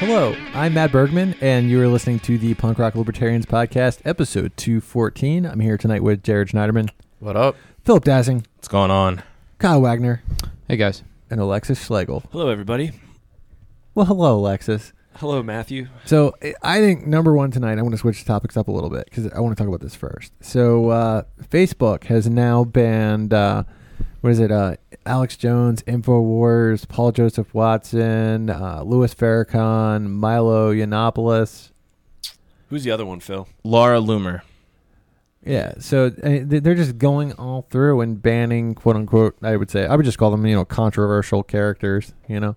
Hello, I'm Matt Bergman, and you are listening to the Punk Rock Libertarians Podcast, episode 214. I'm here tonight with Jared Schneiderman, What up? Philip Dassing, What's going on? Kyle Wagner, Hey guys. and Alexis Schlegel. Hello, everybody. Well, hello, Alexis. Hello, Matthew. So I- I think number one tonight, I want to switch topics up a little bit because I want to talk about this first. So uh, Facebook has now banned, uh, what is it? Uh, Alex Jones, Infowars, Paul Joseph Watson, uh, Louis Farrakhan, Milo Yiannopoulos. Who's the other one, Phil? Laura Loomer. Yeah, so uh, they're just going all through and banning quote unquote. I would say I would just call them you know controversial characters. You know,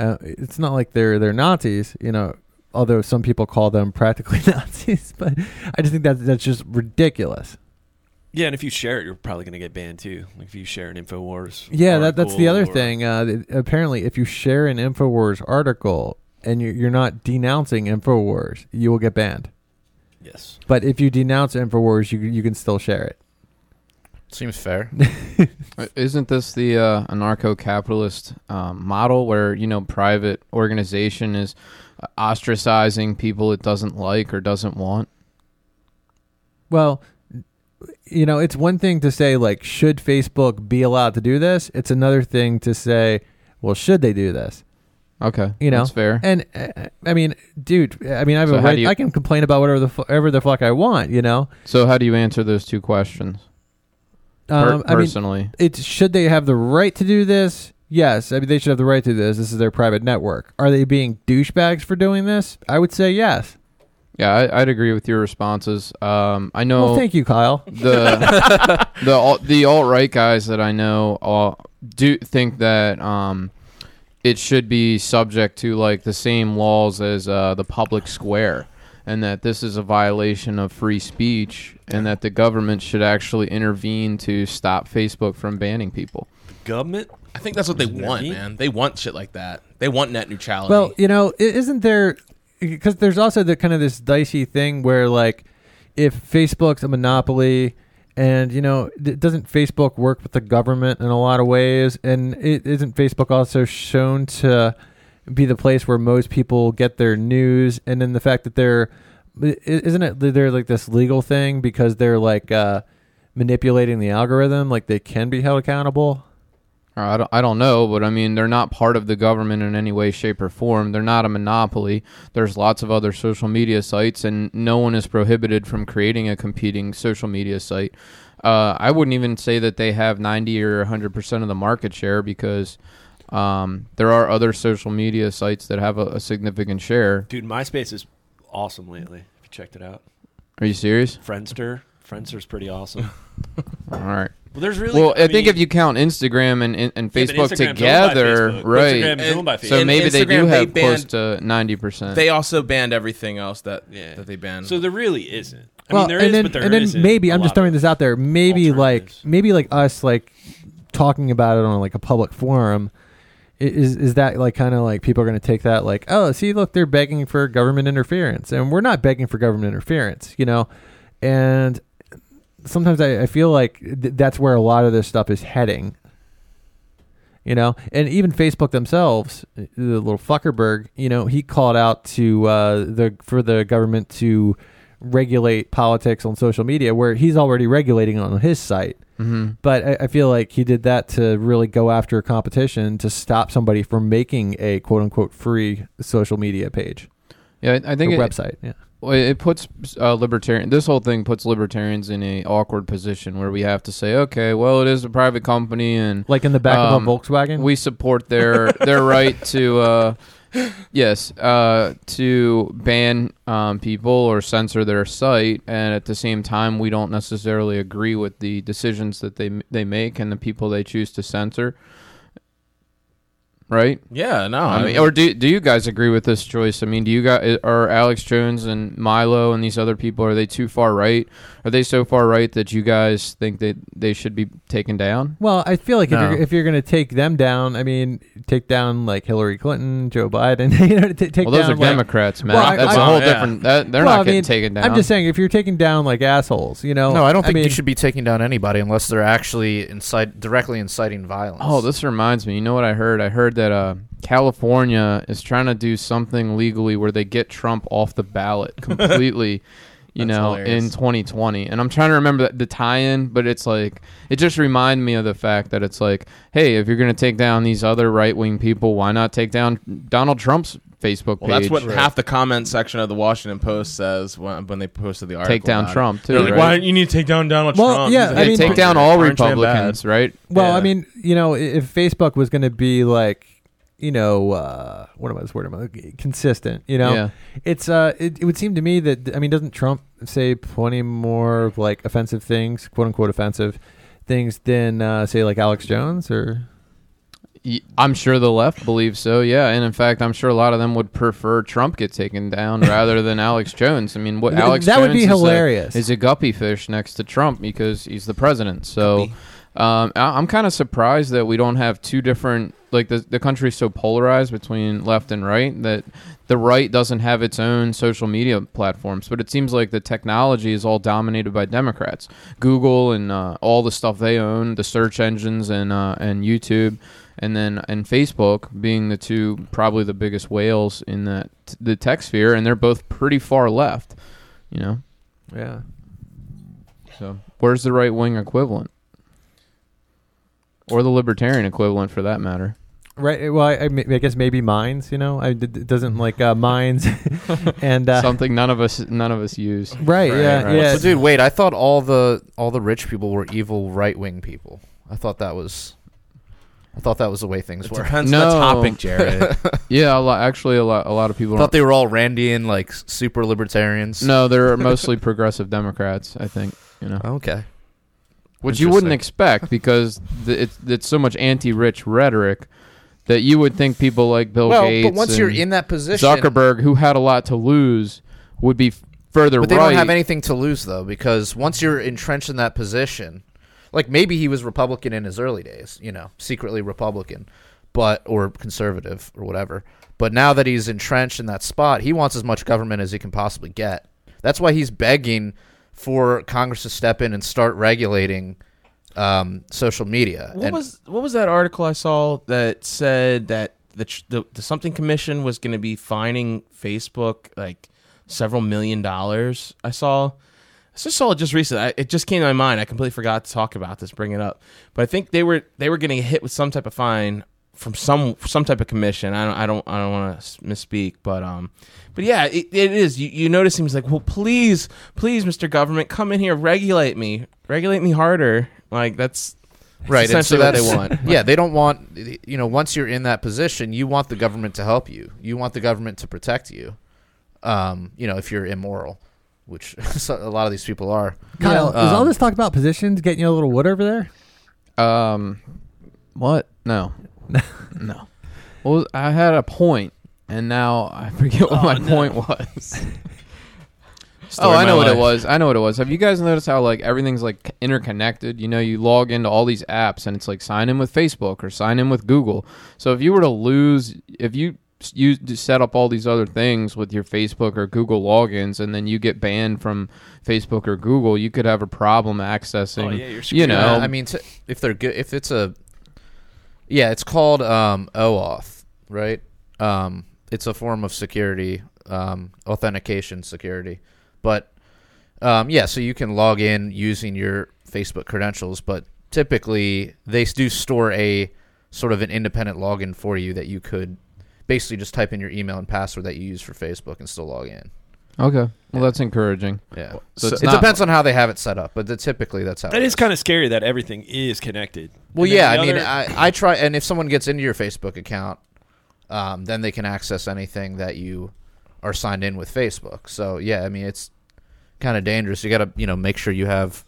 uh, it's not like they're they're Nazis. You know, although some people call them practically Nazis, but I just think that that's just ridiculous. Yeah, and if you share it, you're probably going to get banned too. Like if you share an Infowars. Yeah, that that's the other or- thing. Uh, apparently, if you share an Infowars article and you're, you're not denouncing Infowars, you will get banned. Yes. But if you denounce Infowars, you you can still share it. Seems fair. Isn't this the uh, anarcho-capitalist um, model where you know private organization is uh, ostracizing people it doesn't like or doesn't want? Well, you know, it's one thing to say like, should Facebook be allowed to do this? It's another thing to say, well, should they do this? Okay, You know, that's fair. And uh, I mean, dude, I mean, I have So a right. you- I can complain about whatever the fu- ever the fuck I want. You know, So how do you answer those two questions per- um, I mean, personally? it's should they have the right to do this? Yes, I mean they should have the right to do this. This is their private network. Are they being douchebags for doing this? I would say yes. yeah, I, I'd agree with your responses. Um, I know Well, thank you, Kyle. the the the alt right guys that I know all do think that um, it should be subject to like the same laws as uh, the public square, and that this is a violation of free speech, and that the government should actually intervene to stop Facebook from banning people. Government? I think that's what they want, man. They want shit like that. They want net neutrality. Well, you know, i- isn't there? Because there's also the kind of this dicey thing where, like, if Facebook's a monopoly, and you know, d- doesn't Facebook work with the government in a lot of ways? And is isn't Facebook also shown to be the place where most people get their news? And then the fact that they're, isn't it? They're like this legal thing because they're like uh, manipulating the algorithm, like they can be held accountable. I don't, I don't know, but I mean, they're not part of the government in any way, shape, or form. They're not a monopoly. There's lots of other social media sites, and no one is prohibited from creating a competing social media site. Uh, I wouldn't even say that they have 90 or 100% of the market share because um, there are other social media sites that have a, a significant share. Dude, MySpace is awesome lately. If you checked it out. Are you serious? Friendster. Friendster's pretty awesome. All right. Well, there's really. Well, I, think mean- if you count Instagram and, and, and Yeah, Facebook Instagram's together, Facebook. right? Instagram is owned by So And maybe they do Instagram, they have close banned- to 90%. they also banned everything else that Yeah. that they banned. So there really isn't. I well, mean, there and is, then, but there and then isn't maybe I'm just throwing this out there. Maybe like maybe like us like talking about it on like a public forum. Is is that like kind of like people are going to take that like oh see look they're begging for government interference. And we're not begging for government interference you know? And sometimes I, I feel like th- that's where a lot of this stuff is heading you know? And even facebook themselves the little fuckerberg you know he called out to uh the for the government to regulate politics on social media where he's already regulating on his site hmm but I, I feel like he did that to really go after a competition to stop somebody from making a quote unquote free social media page. Yeah, I I think it, website yeah. Well, it puts uh, libertarian. This whole thing puts libertarians in a awkward position where we have to say, okay, well, it is a private company, and like in the back Um, of a volkswagen? we support their their right to, uh, yes, uh, to ban um, people or censor their site, and at the same time, we don't necessarily agree with the decisions that they they make and the people they choose to censor. Right? Yeah, no. I mean, or do do you guys agree with this choice? I mean, do you guys are Alex Jones and Milo and these other people are they too far right? Are they so far right that you guys think that they should be taken down? Well, I feel like No. if you're if you're going to take them down, I mean, take down like Hillary Clinton, Joe Biden, you know, t- take well, those down are like, Democrats, man. Well, I- That's a I- whole Oh, yeah. different. That, they're Well, not I getting mean, taken down. I'm just saying, if you're taking down like assholes, you know, No, I don't think mean, you should be taking down anybody unless they're actually incite directly inciting violence. Oh, this reminds me. You know what I heard? I heard that uh, California is trying to do something legally where they get Trump off the ballot completely. you That's know, hilarious. in 2020, and I'm trying to remember the, the tie-in, but it's like it just reminded me of the fact that it's like, hey, if you're gonna take down these other right-wing people, why not take down Donald Trump's Facebook page? well, that's what half the comment section of the Washington Post says when, when they posted the article. take down. Trump too. They're like, right? why you need to take down Donald Well, Trump? yeah, He's I a mean- take down all Aren't you bad? Republicans, right? Well, I mean, you know, if Facebook was going to be like, you know, uh, what am I? This word am I? Consistent. You know, Yeah. it's uh, it, it would seem to me that I mean, doesn't Trump say plenty more like offensive things, quote unquote offensive things than uh, say like Alex Jones or Y- I'm sure the left believes so, yeah. And in fact, I'm sure a lot of them would prefer Trump get taken down rather than Alex Jones. I mean, what Th- Alex that would Jones be is a- hilarious. Is a, guppy fish next to Trump because he's the president. So um, I- I'm kind of surprised that we don't have two different. Like the the country's so polarized between left and right that the right doesn't have its own social media platforms. But it seems like the technology is all dominated by Democrats. Google and uh, all the stuff they own, the search engines and uh, and YouTube and then and Facebook being the two probably the biggest whales in that the tech sphere, and they're both pretty far left. You know, yeah. so where's the right wing equivalent, or the libertarian equivalent for that matter? Right. Well, I, I I guess maybe Minds. You know, I, it doesn't like uh, Minds and uh, Something none of us none of us use. right. yeah. right. Yeah. But dude, wait! I thought all the all the rich people were evil right wing people. I thought that was, I thought that was the way things It were. depends No. on the topic, Jared. Yeah, a lot, actually, a lot a lot of people. I thought they were all Randian, like super libertarians. no, they're mostly progressive Democrats. I think you know. Okay. Which you wouldn't expect because the, it's it's so much anti-rich rhetoric that you would think people like Bill well, Gates but once you're in that position, Zuckerberg, who had a lot to lose, would be further but they right. don't have anything to lose though, because once you're entrenched in that position, like maybe he was Republican in his early days, you know, secretly Republican, but or conservative or whatever. But now that he's entrenched in that spot, he wants as much government as he can possibly get. That's why he's begging for Congress to step in and start regulating um, social media. What And- was what was that article I saw that said that the the, the something commission was going to be fining Facebook like several million dollars? I saw. I just saw it just recently. I, it just came to my mind. I completely forgot to talk about this, bring it up. But I think they were they were getting hit with some type of fine from some some type of commission. I don't I don't I don't want to misspeak, but um, but yeah, it, it is. You you notice him. He's like, well, please, please, Mr. Government, come in here, regulate me, regulate me harder. Like that's right and so essentially what they want. yeah they don't want you know once you're in that position you want the government to help you you want the government to protect you um you know if you're immoral which a lot of these people are Kyle, is all Um, this talk about positions getting you a little wood over there? Um, what? No, no. Well, I had a point, and now I forget what oh, my point was. Oh, I know what it was. I know what it was. Have you guys noticed how like everything's like interconnected? You know, you log into all these apps, and it's like sign in with Facebook or sign in with Google. So if you were to lose, if you you set up all these other things with your Facebook or Google logins, and then you get banned from Facebook or Google, you could have a problem oh, accessing. Oh, yeah, you're you know, Yeah, i mean if they're good if it's a yeah it's called um OAuth right? Um it's a form of security um authentication security. But um yeah so you can log in using your facebook credentials but typically they do store a sort of an independent login for you that you could basically just type in your email and password that you use for facebook and still log in Okay. Well, that's encouraging. yeah So it's it not- depends on how they have it set up but the, typically that's how That it is kind of scary that everything is connected. Well, And then yeah, the I mean, other- I, I try, and if someone gets into your Facebook account, um, then they can access anything that you are signed in with Facebook. So yeah, I mean, it's kind of dangerous. You got to you know make sure you have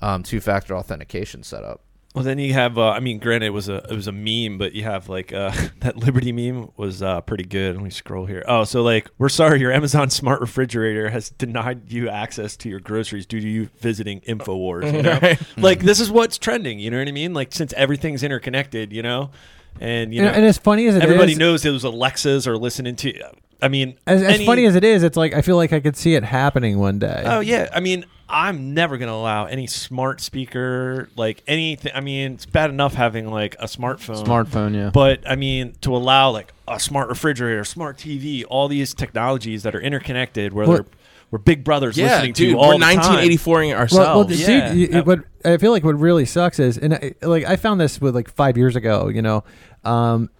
um, two factor authentication set up. Well, then you have. Uh, I mean, granted, it was a it was a meme, but you have like uh, that Liberty meme was uh, pretty good. Let me scroll here. Oh, so like, we're sorry, your Amazon smart refrigerator has denied you access to your groceries due to you visiting Infowars. You know? Right. like this is what's trending. You know what I mean? Like since everything's interconnected, you know, and you and, know, and as funny as it is, everybody knows those Alexas are listening to. I mean, as, as any- funny as it is, it's like I feel like I could see it happening one day. Oh yeah, I mean, I'm never gonna allow any smart speaker, like anything. I mean, it's bad enough having like a smartphone, Smartphone, yeah. but I mean, to allow like a smart refrigerator, smart TV, all these technologies that are interconnected, where Well- they're where Big Brother's Yeah, listening dude, to all we're the 1984ing Well, ourselves. well, dude, Yeah. you- you- what I feel like what really sucks is, and I, like I found this with like five years ago. You know, um,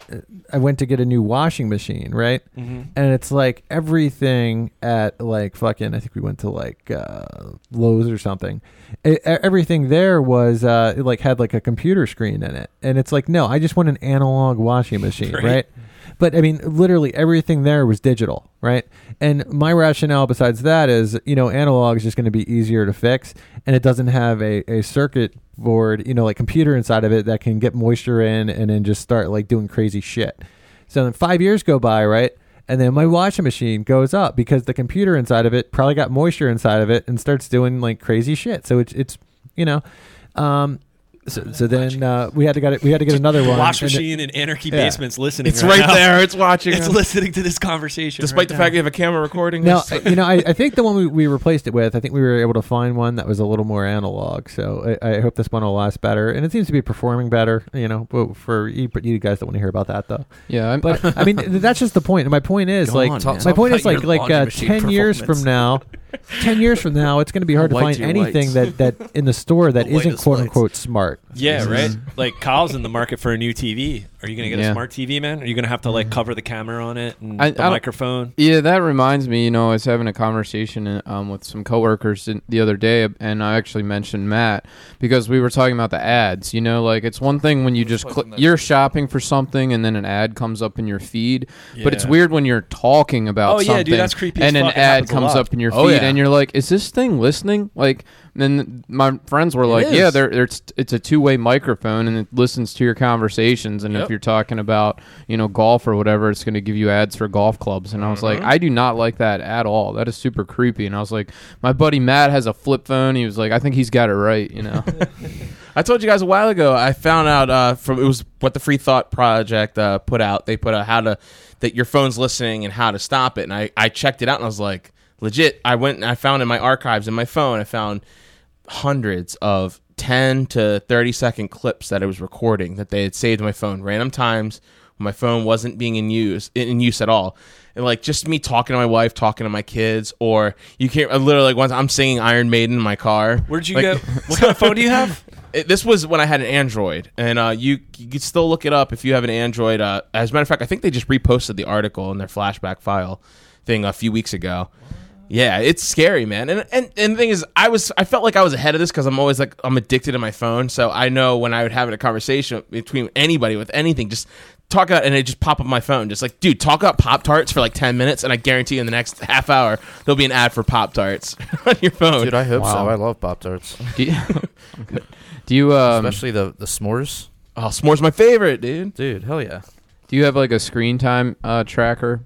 I went to get a new washing machine, right? Mhm. And it's like everything at like fucking. I think we went to like uh, Lowe's or something. E- everything there was uh, it like had like a computer screen in it, and it's like no, I just want an analog washing machine, Right. right? But I mean, literally everything there was digital, right? And my rationale besides that is, you know, analog is just going to be easier to fix, and it doesn't have a, a circuit board, you know, like computer inside of it that can get moisture in and then just start like doing crazy shit. So then five years go by, right? And then my washing machine goes up because the computer inside of it probably got moisture inside of it and starts doing like crazy shit. So it's it's you know, um, so, so then uh, we had to get it, we had to get another one. Wash and it- machine in Anarchy Yeah. Basement's listening. it's right now. there. It's watching. It's us. listening to this conversation. Despite right the now. fact we have a camera recording. Now, you know, I, I think the one we, we replaced it with, I think we were able to find one that was a little more analog. So I, I hope this one will last better, and it seems to be performing better. You know, but for you, you guys don't want to hear about that though. yeah, I'm, But I mean, that's just the point. And my point is, Go like, on, Talk- my talk point is like, like uh, ten years from now, ten years from now, it's going to be hard to find anything whites. that that in the store that The white isn't quote whites. unquote smart. Yeah, Mhm. right. Like Kyle's in the market for a new TV. Are you going to get Yeah. a smart TV, man? Are you going to have to like cover the camera on it and I- the I microphone? Yeah, that reminds me. You know, I was having a conversation um, with some coworkers the other day, and I actually mentioned Matt because we were talking about the ads. You know, like it's one thing when you just click, you're shopping for something, and then an ad comes up in your feed. But it's weird when you're talking about Oh, yeah, something, dude, that's creepy as and an fuck. Ad comes up in your feed, Oh, yeah. and you're like, "Is this thing listening?" Like, then my friends were like. "Yeah, there, it's it's a two way microphone, and it listens to your conversations. And if you're talking about you know golf or whatever, it's going to give you ads for golf clubs." And I was like, Mhm. "I do not like that at all. That is super creepy." And I was like, "My buddy Matt has a flip phone. He was like, I think he's got it right." You know? I told you guys a while ago. I found out uh, from it was what the Free Thought Project uh, put out. They put out how to that your phone's listening and how to stop it. And I I checked it out and I was like, legit. I went and I found in my archives in my phone. I found hundreds of 10 to 30 second clips that I was recording that they had saved my phone random times when my phone wasn't being in use in, use at all and like just me talking to my wife talking to my kids or you can't uh, literally like once i'm singing iron maiden in my car Where'd you Like- go? What kind of phone do you have? it, this was when I had an Android, and uh, you you could still look it up if you have an Android. Uh, as a matter of fact, I think they just reposted the article in their flashback file thing a few weeks ago. Yeah, it's scary, man. And and and the thing is, I was I felt like I was ahead of this because I'm always like I'm addicted to my phone, so I know when I would have a conversation between anybody with anything, just talk about and it just pop up my phone, just like dude, talk about Pop Tarts for like ten minutes, and I guarantee you in the next half hour there'll be an ad for Pop Tarts on your phone. Dude, I hope Wow. so. I love Pop Tarts, do you, do you um especially the the s'mores. oh, s'mores my favorite, dude. Dude, hell yeah. do you have like a screen time uh, tracker?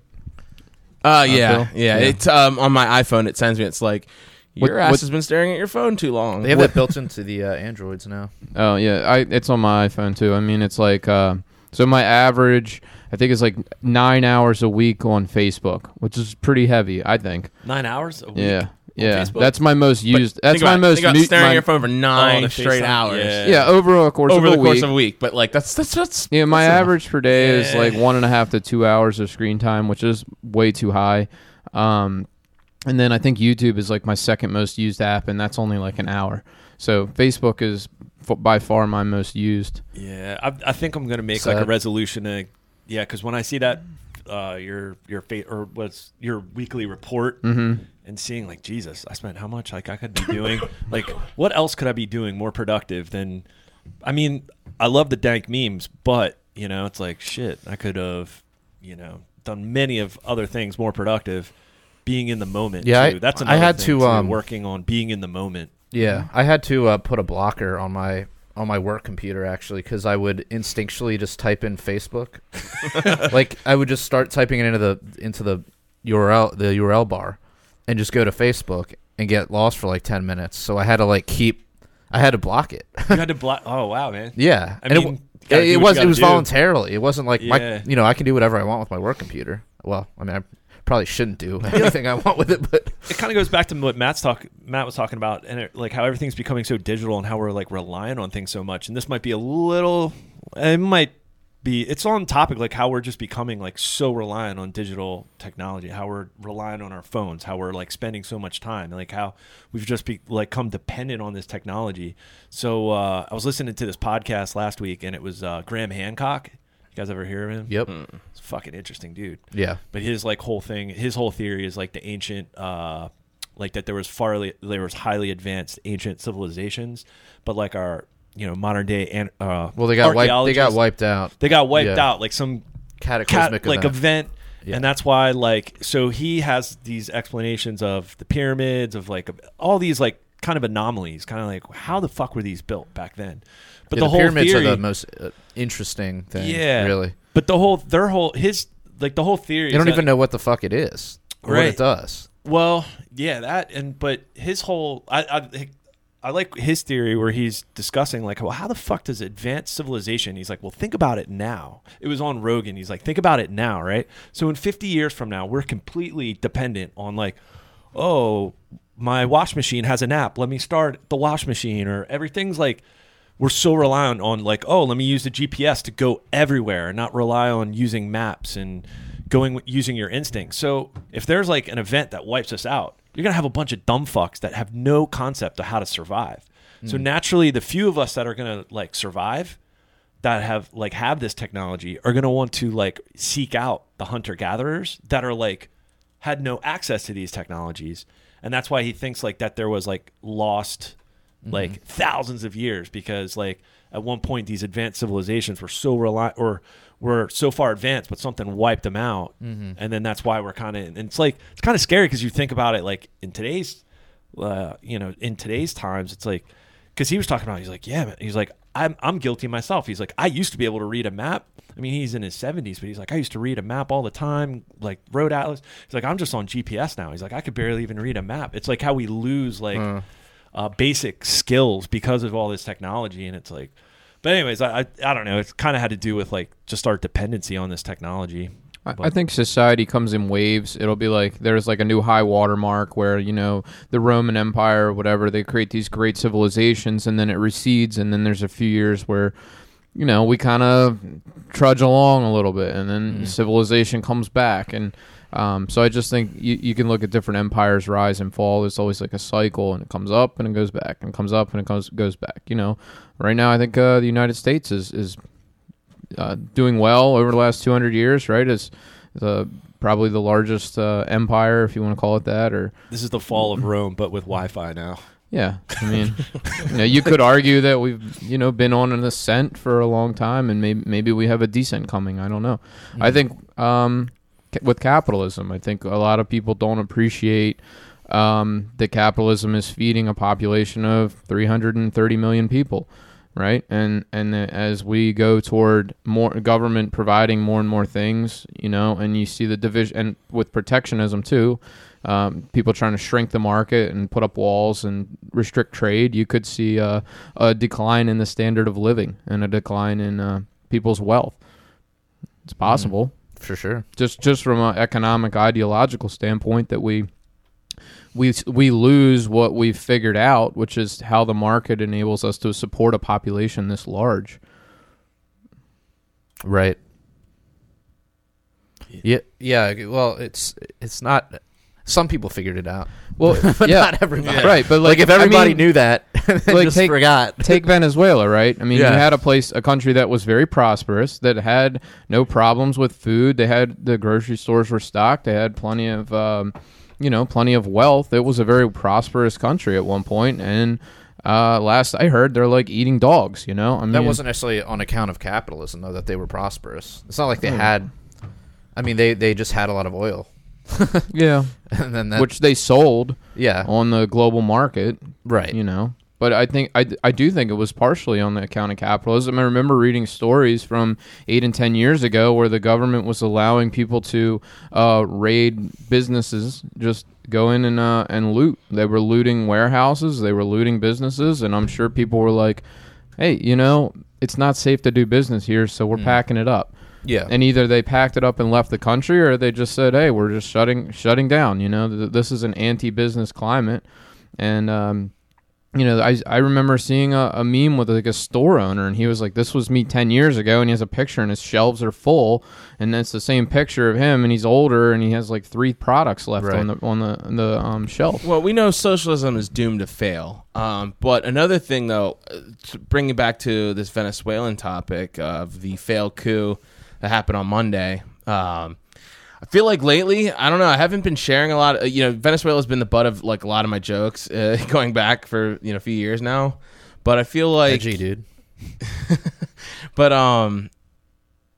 Uh, yeah, yeah. Yeah. It's um on my iPhone. It sends me. It's like your What- ass what- has been staring at your phone too long. They have that built into the uh, Androids now. Oh yeah, I it's on my iPhone too. I mean, it's like uh, so my average I think is like nine hours a week on Facebook, which is pretty heavy. I think. Nine hours a week. Yeah, yeah. Facebook? That's my most used. That's my most. think about mu- staring my- at your phone for nine straight hours. yeah. yeah, over a course over of the a course week. of a week. But like that's that's that's Yeah, my that's average per day is Yeah. like one and a half to two hours of screen time, which is way too high. Um, and then I think YouTube is like my second most used app, and that's only like an hour. So Facebook is f- by far my most used. Yeah, I, I think I'm gonna make like a Sad. resolution to, yeah, because when I see that, uh, your your fa- or what's your weekly report Mm-hmm. And seeing like Jesus, I spent how much? Like I could be doing, like what else could I be doing more productive than? I mean, I love the dank memes, but you know, it's like shit. I could have, you know, done many of other things more productive. Being in the moment, Yeah, too. I- that's I had thing, to, um, working on being in the moment. Yeah, I had to uh, put a blocker on my on my work computer actually because I would instinctually just type in Facebook. like I would just start typing it into the into the URL the URL bar, and just go to Facebook and get lost for like ten minutes. So I had to like keep. I had to block it. You had to block. Oh wow, man. yeah, I and mean, it, it, it was it was do. voluntarily. It wasn't like my you know I can do whatever I want with my work computer. Well, I mean I probably shouldn't do anything I want with it, but it kind of goes back to what Matt's talk Matt was talking about and it, like how everything's becoming so digital and how we're like relying on things so much and this might be a little it might be it's on topic like how we're just becoming like so reliant on digital technology how we're relying on our phones how we're like spending so much time like how we've just be like come dependent on this technology. So uh, i was listening to this podcast last week and it was uh, graham hancock. You guys ever hear of him? Yep, it's a fucking interesting dude. Yeah, but his like whole thing, his whole theory is like the ancient, uh, like that there was farly there was highly advanced ancient civilizations, but like our you know modern day and uh, Well, they got wiped. They got wiped out. They got wiped Yeah. out like some Cataclysmic cat, like event. event. Yeah. And that's why, like, so he has these explanations of the pyramids, of like all these like kind of anomalies, kind of like how the fuck were these built back then? But Yeah, the, whole pyramids theory, are the most uh, interesting thing. Yeah. really. but the whole their whole his like the whole theory. They don't that- even know what the fuck it is or what Right. it does. Well, yeah, that and but his whole I I I like his theory where he's discussing like, well, how the fuck does advanced civilization? He's like, well, think about it now. It was on Rogan. He's like, think about it now, right? So in 50 years from now, we're completely dependent on like, oh, my wash machine has an app. Let me start the wash machine, or everything's like. We're so reliant on like, oh, let me use the GPS to go everywhere, and not rely on using maps and going using your instincts. So if there's like an event that wipes us out, you're gonna have a bunch of dumb fucks that have no concept of how to survive. So hmm. naturally, the few of us that are gonna like survive, that have like have this technology, are gonna want to like seek out the hunter gatherers that are like had no access to these technologies, and that's why he thinks like that there was like lost mm-hmm. like thousands of years because like at one point these advanced civilizations were so reliant or were so far advanced but something wiped them out. And then that's why we're kind of and it's like it's kind of scary because you think about it like in today's uh, you know in today's times it's like because he was talking about he's like yeah man. he's like I'm, I'm guilty myself. He's like i used to be able to read a map. I mean he's in his 70s but he's like i used to read a map all the time like road atlas. He's like i'm just on gps now. He's like i could barely even read a map. It's like how we lose like uh, basic skills because of all this technology and it's like but anyways i i, I don't know. It's kind of had to do with like just our dependency on this technology. I, I think society comes in waves. It'll be like there's like a new high water mark where you know the Roman Empire or whatever they create these great civilizations and then it recedes and then there's a few years where you know we kind of trudge along a little bit and then mm. civilization comes back. And um, so I just think you, you can look at different empires rise and fall. It's always like a cycle, and it comes up and it goes back, and comes up and it goes goes back. You know, right now I think uh, the United States is is uh, doing well over the last 200 years, right? Is the probably the largest uh, empire, if you want to call it that, or this is the fall of rome but with wi-fi now yeah. I mean, you know, you could argue that we've you know been on an ascent for a long time, and maybe maybe we have a descent coming. I don't know. I think um, with capitalism, I think a lot of people don't appreciate um, that capitalism is feeding a population of 330 million people, right? And and as we go toward more government providing more and more things, you know, and you see the division and with protectionism too, um, people trying to shrink the market and put up walls and restrict trade, you could see a decline in the standard of living and a decline in uh, people's wealth. It's possible For sure. just just from an economic ideological standpoint that we we we lose what we've figured out which is how the market enables us to support a population this large Right. Yeah. Yeah. Well, it's it's not. Some people figured it out. well but yeah not everybody. right but Like, like, if everybody I mean, knew that, and like, just take- forgot. take Venezuela, right? I mean, Yeah. you had a place, a country that was very prosperous, that had no problems with food. They had the grocery stores were stocked. They had plenty of, um, you know, plenty of wealth. It was a very prosperous country at one point. point, and uh, last I heard, they're like eating dogs. You know, I mean, That wasn't necessarily on account of capitalism, though. That they were prosperous. It's not like they Hmm. had. I mean, they they just had a lot of oil, yeah, and then that. which they sold yeah. on the global market. right. You know, but I think I, I do think it was partially on the account of capitalism. I remember reading stories from eight and ten years ago where the government was allowing people to uh, raid businesses, just go in and uh, and loot. They were looting warehouses, they were looting businesses, and I'm sure people were like, "Hey, you know, it's not safe to do business here, so we're packing it up." Yeah. and either they packed it up and left the country or they just said hey we're just shutting shutting down you know th- this is an anti-business climate and um you know i, I remember seeing a, a meme with like a store owner and he was like this was me 10 years ago and he has a picture and his shelves are full and it's the same picture of him and he's older and he has like three products left Right. on the on the the um, shelf Well, we know socialism is doomed to fail. Um, but another thing, though, uh, to bring it back to this Venezuelan topic of the failed coup that happened on Monday. Um, I feel like lately, I don't know, I haven't been sharing a lot. Of, you know, Venezuela's been the butt of like a lot of my jokes uh, going back for you know a few years now. But I feel like Edgy, dude. but um,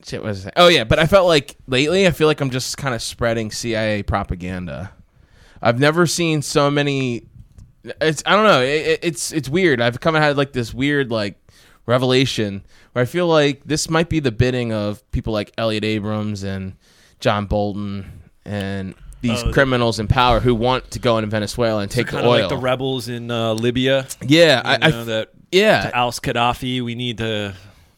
shit, what was I? Oh yeah, but I felt like lately, I feel like I'm just kind of spreading CIA propaganda. I've never seen so many. It's I don't know. It, it- it's it's weird. I've kind of had like this weird like revelation where I feel like this might be the bidding of people like Elliott Abrams and John Bolton and these Oh, criminals in power who want to go into Venezuela and take the kind of oil. like the rebels in uh, Libya. yeah, I, I know, that yeah, to oust Gaddafi, we need to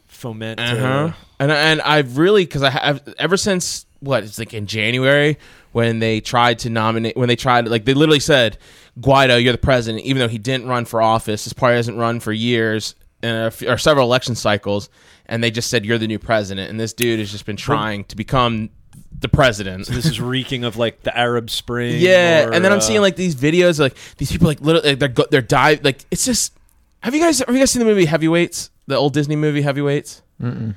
foment. Uh-huh. Uh, And and I've really because I have ever since what it's like in January when they tried to nominate when they tried like they literally said Guaido you're the president even though he didn't run for office his party hasn't run for years uh, or several election cycles and they just said you're the new president and this dude has just been trying to become the president. this is reeking of like the Arab Spring. Yeah, or, and then I'm uh, seeing like these videos, like these people, like literally, like, they're go- they're dive, like it's just. Have you guys have you guys seen the movie Heavyweights, the old Disney movie Heavyweights? Mm-mm.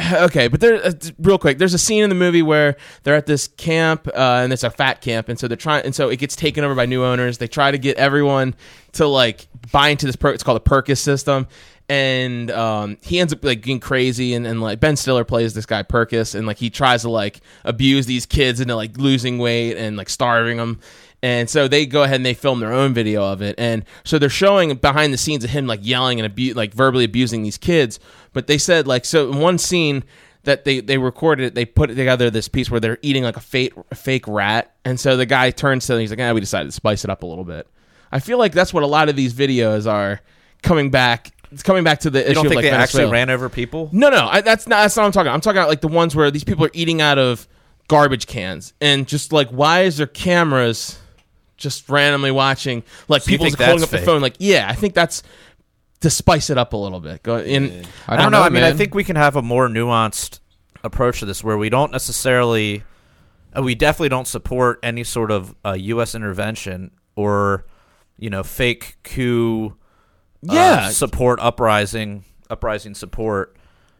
Okay, but there, uh, real quick, there's a scene in the movie where they're at this camp, uh, and it's a fat camp, and so they're trying, and so it gets taken over by new owners. They try to get everyone to like buy into this. Per- it's called the Perkis system, and um, he ends up like getting crazy, and, and like Ben Stiller plays this guy Perkis, and like he tries to like abuse these kids into like losing weight and like starving them. And so they go ahead and they film their own video of it. And so they're showing behind the scenes of him like yelling and abu- like verbally abusing these kids. But they said like so in one scene that they they recorded it, they put together this piece where they're eating like a fake fake rat. And so the guy turns to them, he's like, "Ah, we decided to spice it up a little bit." I feel like that's what a lot of these videos are coming back. It's coming back to the issue You don't of like they actually ran over people? No, no, I, that's not. That's not what I'm talking. About. I'm talking about like the ones where these people are eating out of garbage cans, and just like, why is there cameras just randomly watching? Like So people think holding up fake? phone. Like, yeah, I think that's to spice it up a little bit. Go in. I don't, know. I mean, I think we can have a more nuanced approach to this, where we don't necessarily, uh, we definitely don't support any sort of uh, U.S. intervention or, you know, fake coup. uh, Yeah. support uprising, uprising support.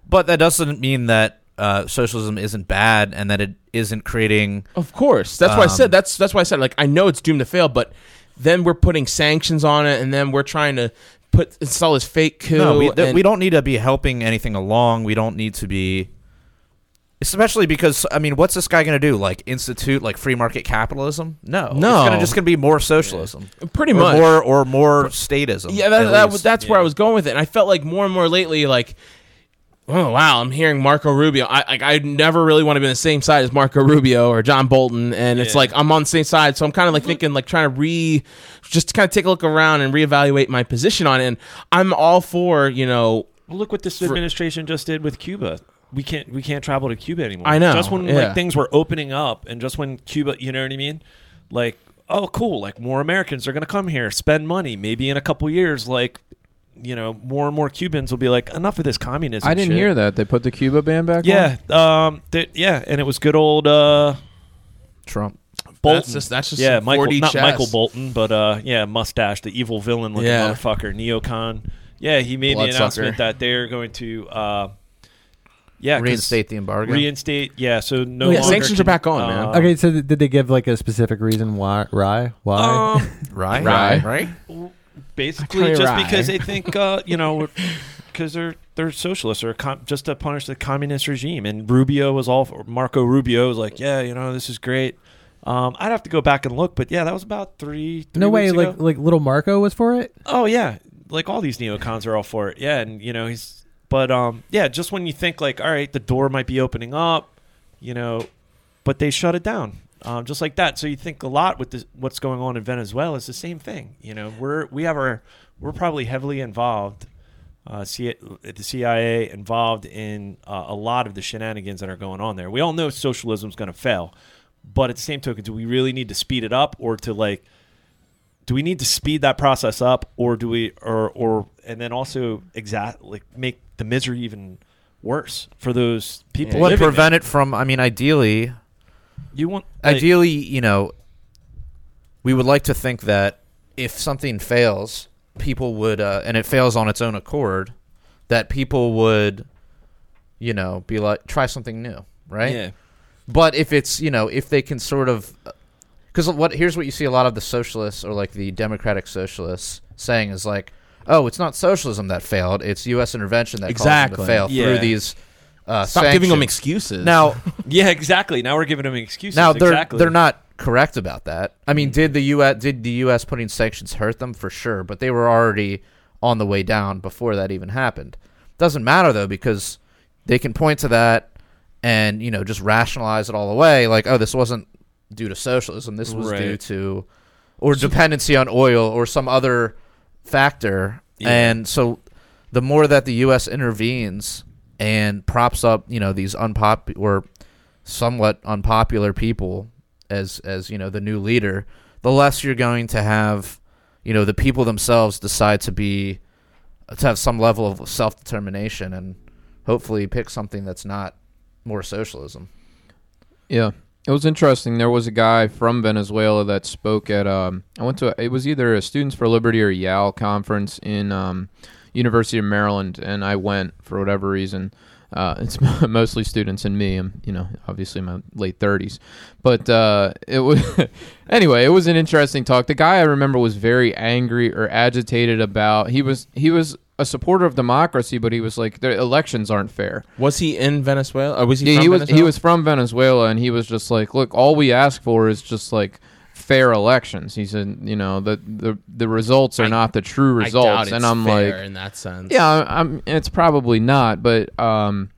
But that doesn't mean that uh, socialism isn't bad and that it isn't creating. Of course, that's why I Um, said that's that's why I said like I know it's doomed to fail, but then we're putting sanctions on it, and then we're trying to put install this fake coup. No, we, th- and- we don't need to be helping anything along. We don't need to be, especially because I mean, what's this guy going to do? Like institute like free market capitalism? No, No. it's gonna, just going to be more socialism, pretty or much more or more statism. Yeah, that, at that, least. that's where I was going with it. And I felt like more and more lately, like, oh wow, I'm hearing Marco Rubio. I like I never really want to be on the same side as Marco Rubio or John Bolton, and it's like I'm on the same side. So I'm kind of like thinking, like trying to re, just to kind of take a look around and reevaluate my position on it. And I'm all for you know. Well, look what this For- administration just did with Cuba. We can't we can't travel to Cuba anymore. I know, Just when yeah. like things were opening up, and just when Cuba, you know what I mean? Like, oh, cool. Like more Americans are going to come here, spend money. Maybe in a couple years, like, you know, more and more Cubans will be like, enough of this communism. I didn't shit." hear that they put the Cuba ban back. Yeah, um, th- yeah, and it was good old uh, Trump. Bolton. That's just that's just yeah, Michael, 4D not chess. Michael Bolton, but uh, yeah, mustache, the evil villain looking Yeah. motherfucker, neocon. Yeah, he made the Bloodsucker. announcement that they're going to, uh, yeah, 'cause Reinstate the embargo. reinstate. Yeah, so no Yeah, longer sanctions can- are back on, man. uh, Okay, so th- did they give like a specific reason why? Why? Why? Um, right, Right. right. Basically, just right. because they think, uh, you know, because they're they're socialists or com- just to punish the communist regime. And Rubio was all for, Marco Rubio was like, yeah, you know, this is great. Um, I'd have to go back and look, but yeah, that was about three. three no way. weeks Like ago. like little Marco was for it. oh yeah, like all these neocons are all for it. Yeah, and you know he's, but um, yeah, just when you think like, all right, the door might be opening up, you know, but they shut it down, um, just like that. So you think a lot with this, what's going on in Venezuela is the same thing. You know, we're we have our we're probably heavily involved. Uh, C- the CIA involved in uh, a lot of the shenanigans that are going on there. We all know socialism's going to fail, but at the same token, do we really need to speed it up or to like? do we need to speed that process up or do we or or and then also exact like make the misery even worse for those people What living prevent it from? I mean, ideally? You want like, ideally, you know, we would like to think that if something fails, people would, uh, and it fails on its own accord, that people would, you know, be like, try something new, right? yeah But if it's, you know, if they can sort of, because what here's what you see a lot of the socialists or like the democratic socialists saying is like, oh, it's not socialism that failed; it's U.S. intervention that caused them Exactly. to fail Yeah. through these. Uh, Stop giving them excuses. Now, yeah exactly now we're giving them excuses now they're exactly. they're not correct about that. I mean, did the U.S. did the U.S. putting sanctions hurt them for sure? But they were already on the way down before that even happened. Doesn't matter though because they can point to that and you know just rationalize it all away, like oh, this wasn't due to socialism. This was due to or dependency on oil or some other factor. Yeah. And so the more that the U.S. intervenes and props up, you know, these unpop or somewhat unpopular people as as you know the new leader, the less you're going to have, you know, the people themselves decide to be to have some level of self determination and hopefully pick something that's not more socialism. Yeah. It was interesting. There was a guy from Venezuela that spoke at um I went to it was either a Students for Liberty or YAL conference in um University of Maryland and I went for whatever reason. Uh, it's mostly students and me. I'm, you know, obviously in my late 30s. But uh, it was anyway. It was an interesting talk. The guy I remember was very angry or agitated about. He was he was a supporter of democracy, but he was like, the elections aren't fair. was he in Venezuela? Or was he? Yeah, from he was Venezuela? he was from Venezuela, and he was just like, look, all we ask for is just like fair elections. He said, you know, the the the results are I- not the true results, and I'm fair like, in that sense. yeah, I'm. It's probably not, but um,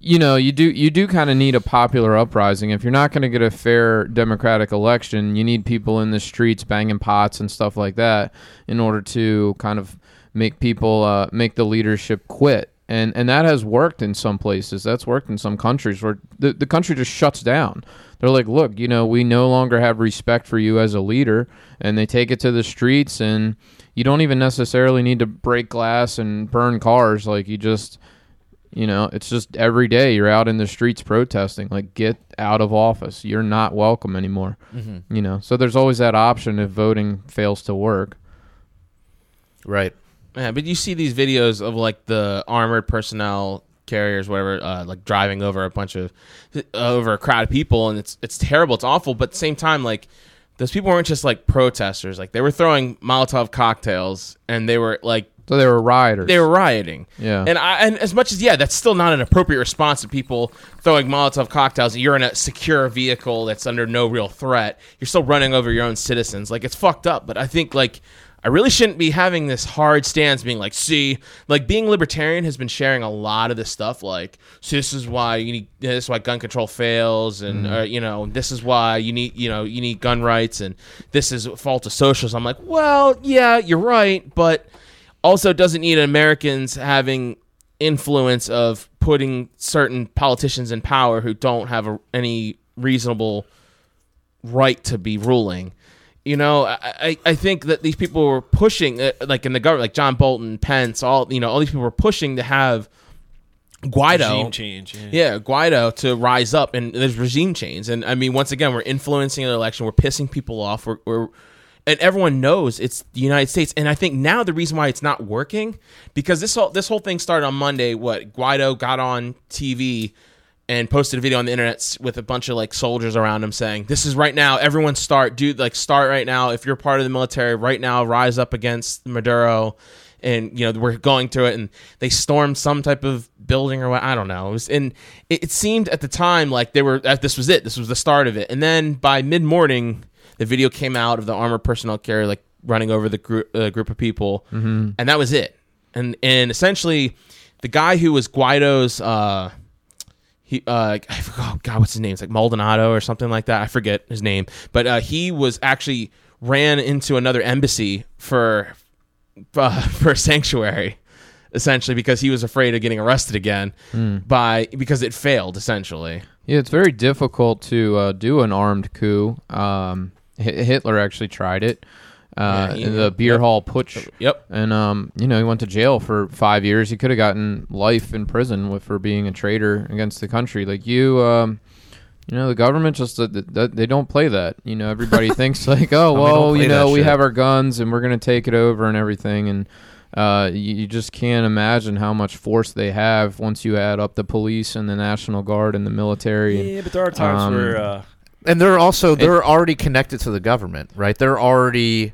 you know, you do you do kind of need a popular uprising. If you're not going to get a fair democratic election, you need people in the streets banging pots and stuff like that in order to kind of make people uh, make the leadership quit. And and that has worked in some places. That's worked in some countries where the the country just shuts down. They're like, look, you know, we no longer have respect for you as a leader, and they take it to the streets and you don't even necessarily need to break glass and burn cars. Like you just you know it's just every day you're out in the streets protesting. Like get out of office. You're not welcome anymore. Mm-hmm. You know? So there's always that option if voting fails to work. Right. Yeah, but you see these videos of like the armored personnel carriers, whatever, uh, like driving over a bunch of over a crowd of people, and it's it's terrible, it's awful. But at the same time, like those people weren't just like protesters; like they were throwing Molotov cocktails, and they were like so they were rioters they were rioting. Yeah. And I and as much as yeah, that's still not an appropriate response to people throwing Molotov cocktails. You're in a secure vehicle that's under no real threat. You're still running over your own citizens. Like it's fucked up. But I think like I really shouldn't be having this hard stance being like, see, like being libertarian has been sharing a lot of this stuff. Like, see, this is why you need, this is why gun control fails, and uh, you know, this is why you need, you know, you need gun rights, and this is a fault of socialism. I'm like, well, yeah, you're right, but also doesn't need Americans having influence of putting certain politicians in power who don't have a, any reasonable right to be ruling. You know, I, I, think that these people were pushing, uh, like in the government, like John Bolton, Pence, all you know, all these people were pushing to have Guaido, regime change yeah. yeah, Guaido to rise up, and there's regime change, and I mean, once again, we're influencing the election, we're pissing people off, we're, we're and everyone knows it's the United States, and I think now the reason why it's not working because this whole this whole thing started on Monday. What Guaido got on TV and posted a video on the internet with a bunch of like soldiers around him saying, "This is right now. Everyone start, dude. Like start right now. If you're part of the military, right now, rise up against Maduro." And you know we're going through it, and they stormed some type of building or what I don't know. It was, and it, it seemed at the time like they were this was it. This was the start of it. And then by mid morning, the video came out of the armored personnel carrier like running over the group uh, group of people, Mm-hmm. and that was it. And and essentially, the guy who was Guaido's. Uh, he uh I forgot, oh god what's his name it's like Maldonado or something like that I forget his name but uh, he was actually ran into another embassy for uh, for sanctuary essentially because he was afraid of getting arrested again Hmm. by because it failed essentially Yeah, it's very difficult to uh, do an armed coup. Um, Hi- Hitler actually tried it. Uh, Yeah, he- in the beer yep. hall putsch. yep And um, you know, he went to jail for five years. He could have gotten life in prison with, for being a traitor against the country. Like you, um, you know, the government just uh, th- th- they don't play that. You know, everybody thinks like, oh well, you know, we shit. have our guns and we're gonna take it over and everything. And uh, you, you just can't imagine how much force they have once you add up the police and the national guard and the military. And, Yeah, but there are times Um, where uh, and they're also they're already connected to the government, right? They're already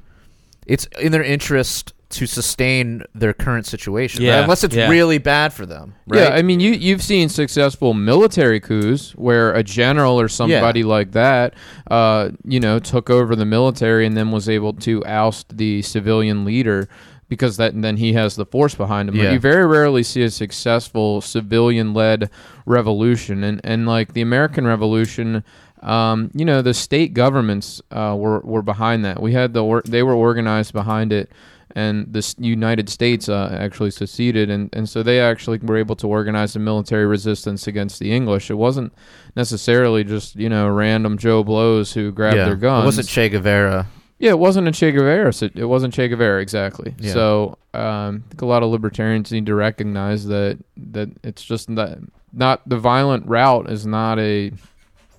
it's in their interest to sustain their current situation, right? Unless it's yeah. really bad for them, right? Yeah, I mean, you you've seen successful military coups where a general or somebody like that, uh, you know, took over the military and then was able to oust the civilian leader because that then he has the force behind him. But Yeah. you very rarely see a successful civilian-led revolution, and and like the American Revolution. Um, you know, the state governments uh, were were behind that. We had the or- they were organized behind it and the United States uh, actually seceded, and, and so they actually were able to organize a military resistance against the English. It wasn't necessarily just you know random Joe Blows who grabbed yeah. their guns. It wasn't Che Guevara. yeah, it wasn't a Che Guevara. so It wasn't Che Guevara exactly. Yeah. So um, I think a lot of libertarians need to recognize that that it's just not not the violent route is not a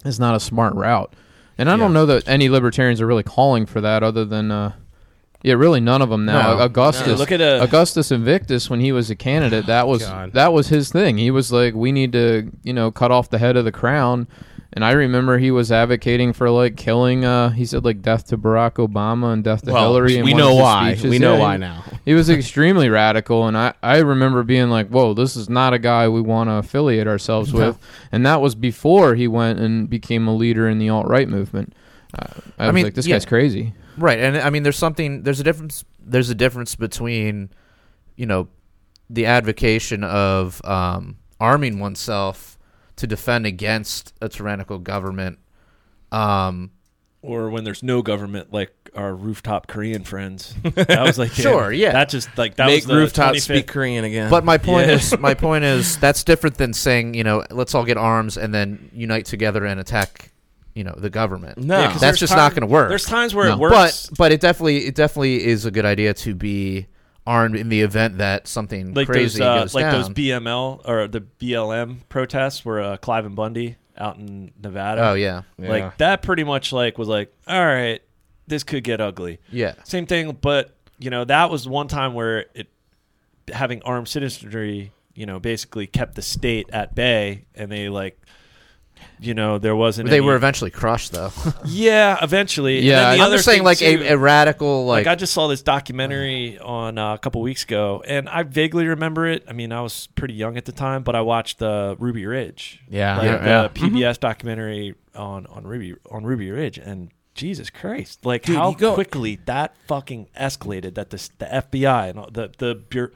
is not a smart route. And I don't know that any libertarians are really calling for that, other than uh, yeah, really none of them now. No. Augustus, No, look at a- Augustus Invictus when he was a candidate. That was God. that was his thing. He was like, we need to you know cut off the head of the crown. And I remember he was advocating for like killing. Uh, he said like death to Barack Obama and death to well Hillary. we know why speeches. we know Yeah, why now he was extremely radical, and I, I remember being like, "Whoa, this is not a guy we want to affiliate ourselves with." And that was before he went and became a leader in the alt right movement. Uh, I, I was mean, like, "This yeah. guy's crazy." Right, and I mean, there's something. There's a difference. There's a difference between, you know, the advocation of um, arming oneself to defend against a tyrannical government. Um, or when there's no government, like our rooftop Korean friends. That was like Sure, yeah. That just like that make was the rooftop 25th speak Korean again but my point Yeah. is, my point is, that's different than saying, you know, let's all get arms and then unite together and attack, you know, the government. no Yeah, 'cause That's just time- not going to work. There's times where No. it works. but but it definitely it definitely is a good idea to be armed in the event that something like crazy those, uh, goes like down. those BML or the BLM protests where uh, Cliven Bundy out in Nevada. oh yeah, Yeah. Like that pretty much like was like, all right, this could get ugly. yeah. Same thing, but you know, that was one time where it having armed citizenry, you know, basically kept the state at bay and they like you know, there wasn't They any- were eventually crushed though. Yeah, eventually. And Yeah, then the I'm other just saying thing, like too- a, a radical like, like, I just saw this documentary on uh, a couple weeks ago, and I vaguely remember it. I mean, I was pretty young at the time, but I watched uh, Ruby Ridge, yeah like Yeah, yeah. the PBS documentary on on Ruby on Ruby Ridge, and Jesus Christ, like Dude, how you go- quickly that fucking escalated. That the the FBI and all, the the bureau,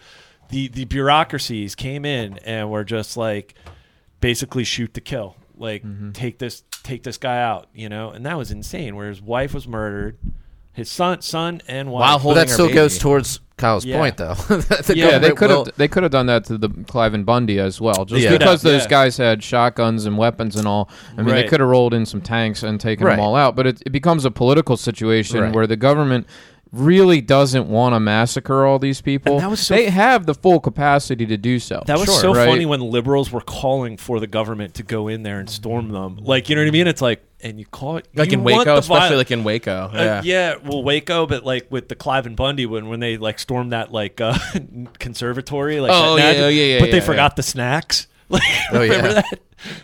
the the bureaucracies came in and were just like basically shoot to kill, like Mm-hmm. take this take this guy out, you know, and that was insane. Where his wife was murdered, his son son and wife. While but holding that her still goes towards Kyle's Yeah. point though. The Yeah, Yeah, they government could will- have they could have done that to the Cliven Bundy as well. Just Yeah. because Yeah. those Yeah. guys had shotguns and weapons and all. I mean, they could have rolled in some tanks and taken Right. them all out. But it, it becomes a political situation Right. where the government really doesn't want to massacre all these people. And that was so they have the full capacity to do so. That was Sure, so right? funny when liberals were calling for the government to go in there and storm them. Like, you know what I mean? It's like, and you call it like in Waco especially like in Waco Uh, yeah yeah, well, Waco, but like with the Cliven Bundy when when they like stormed that like uh, conservatory, like Oh, yeah, oh, yeah, yeah, but they yeah, forgot the snacks. Like, Oh, remember yeah. that?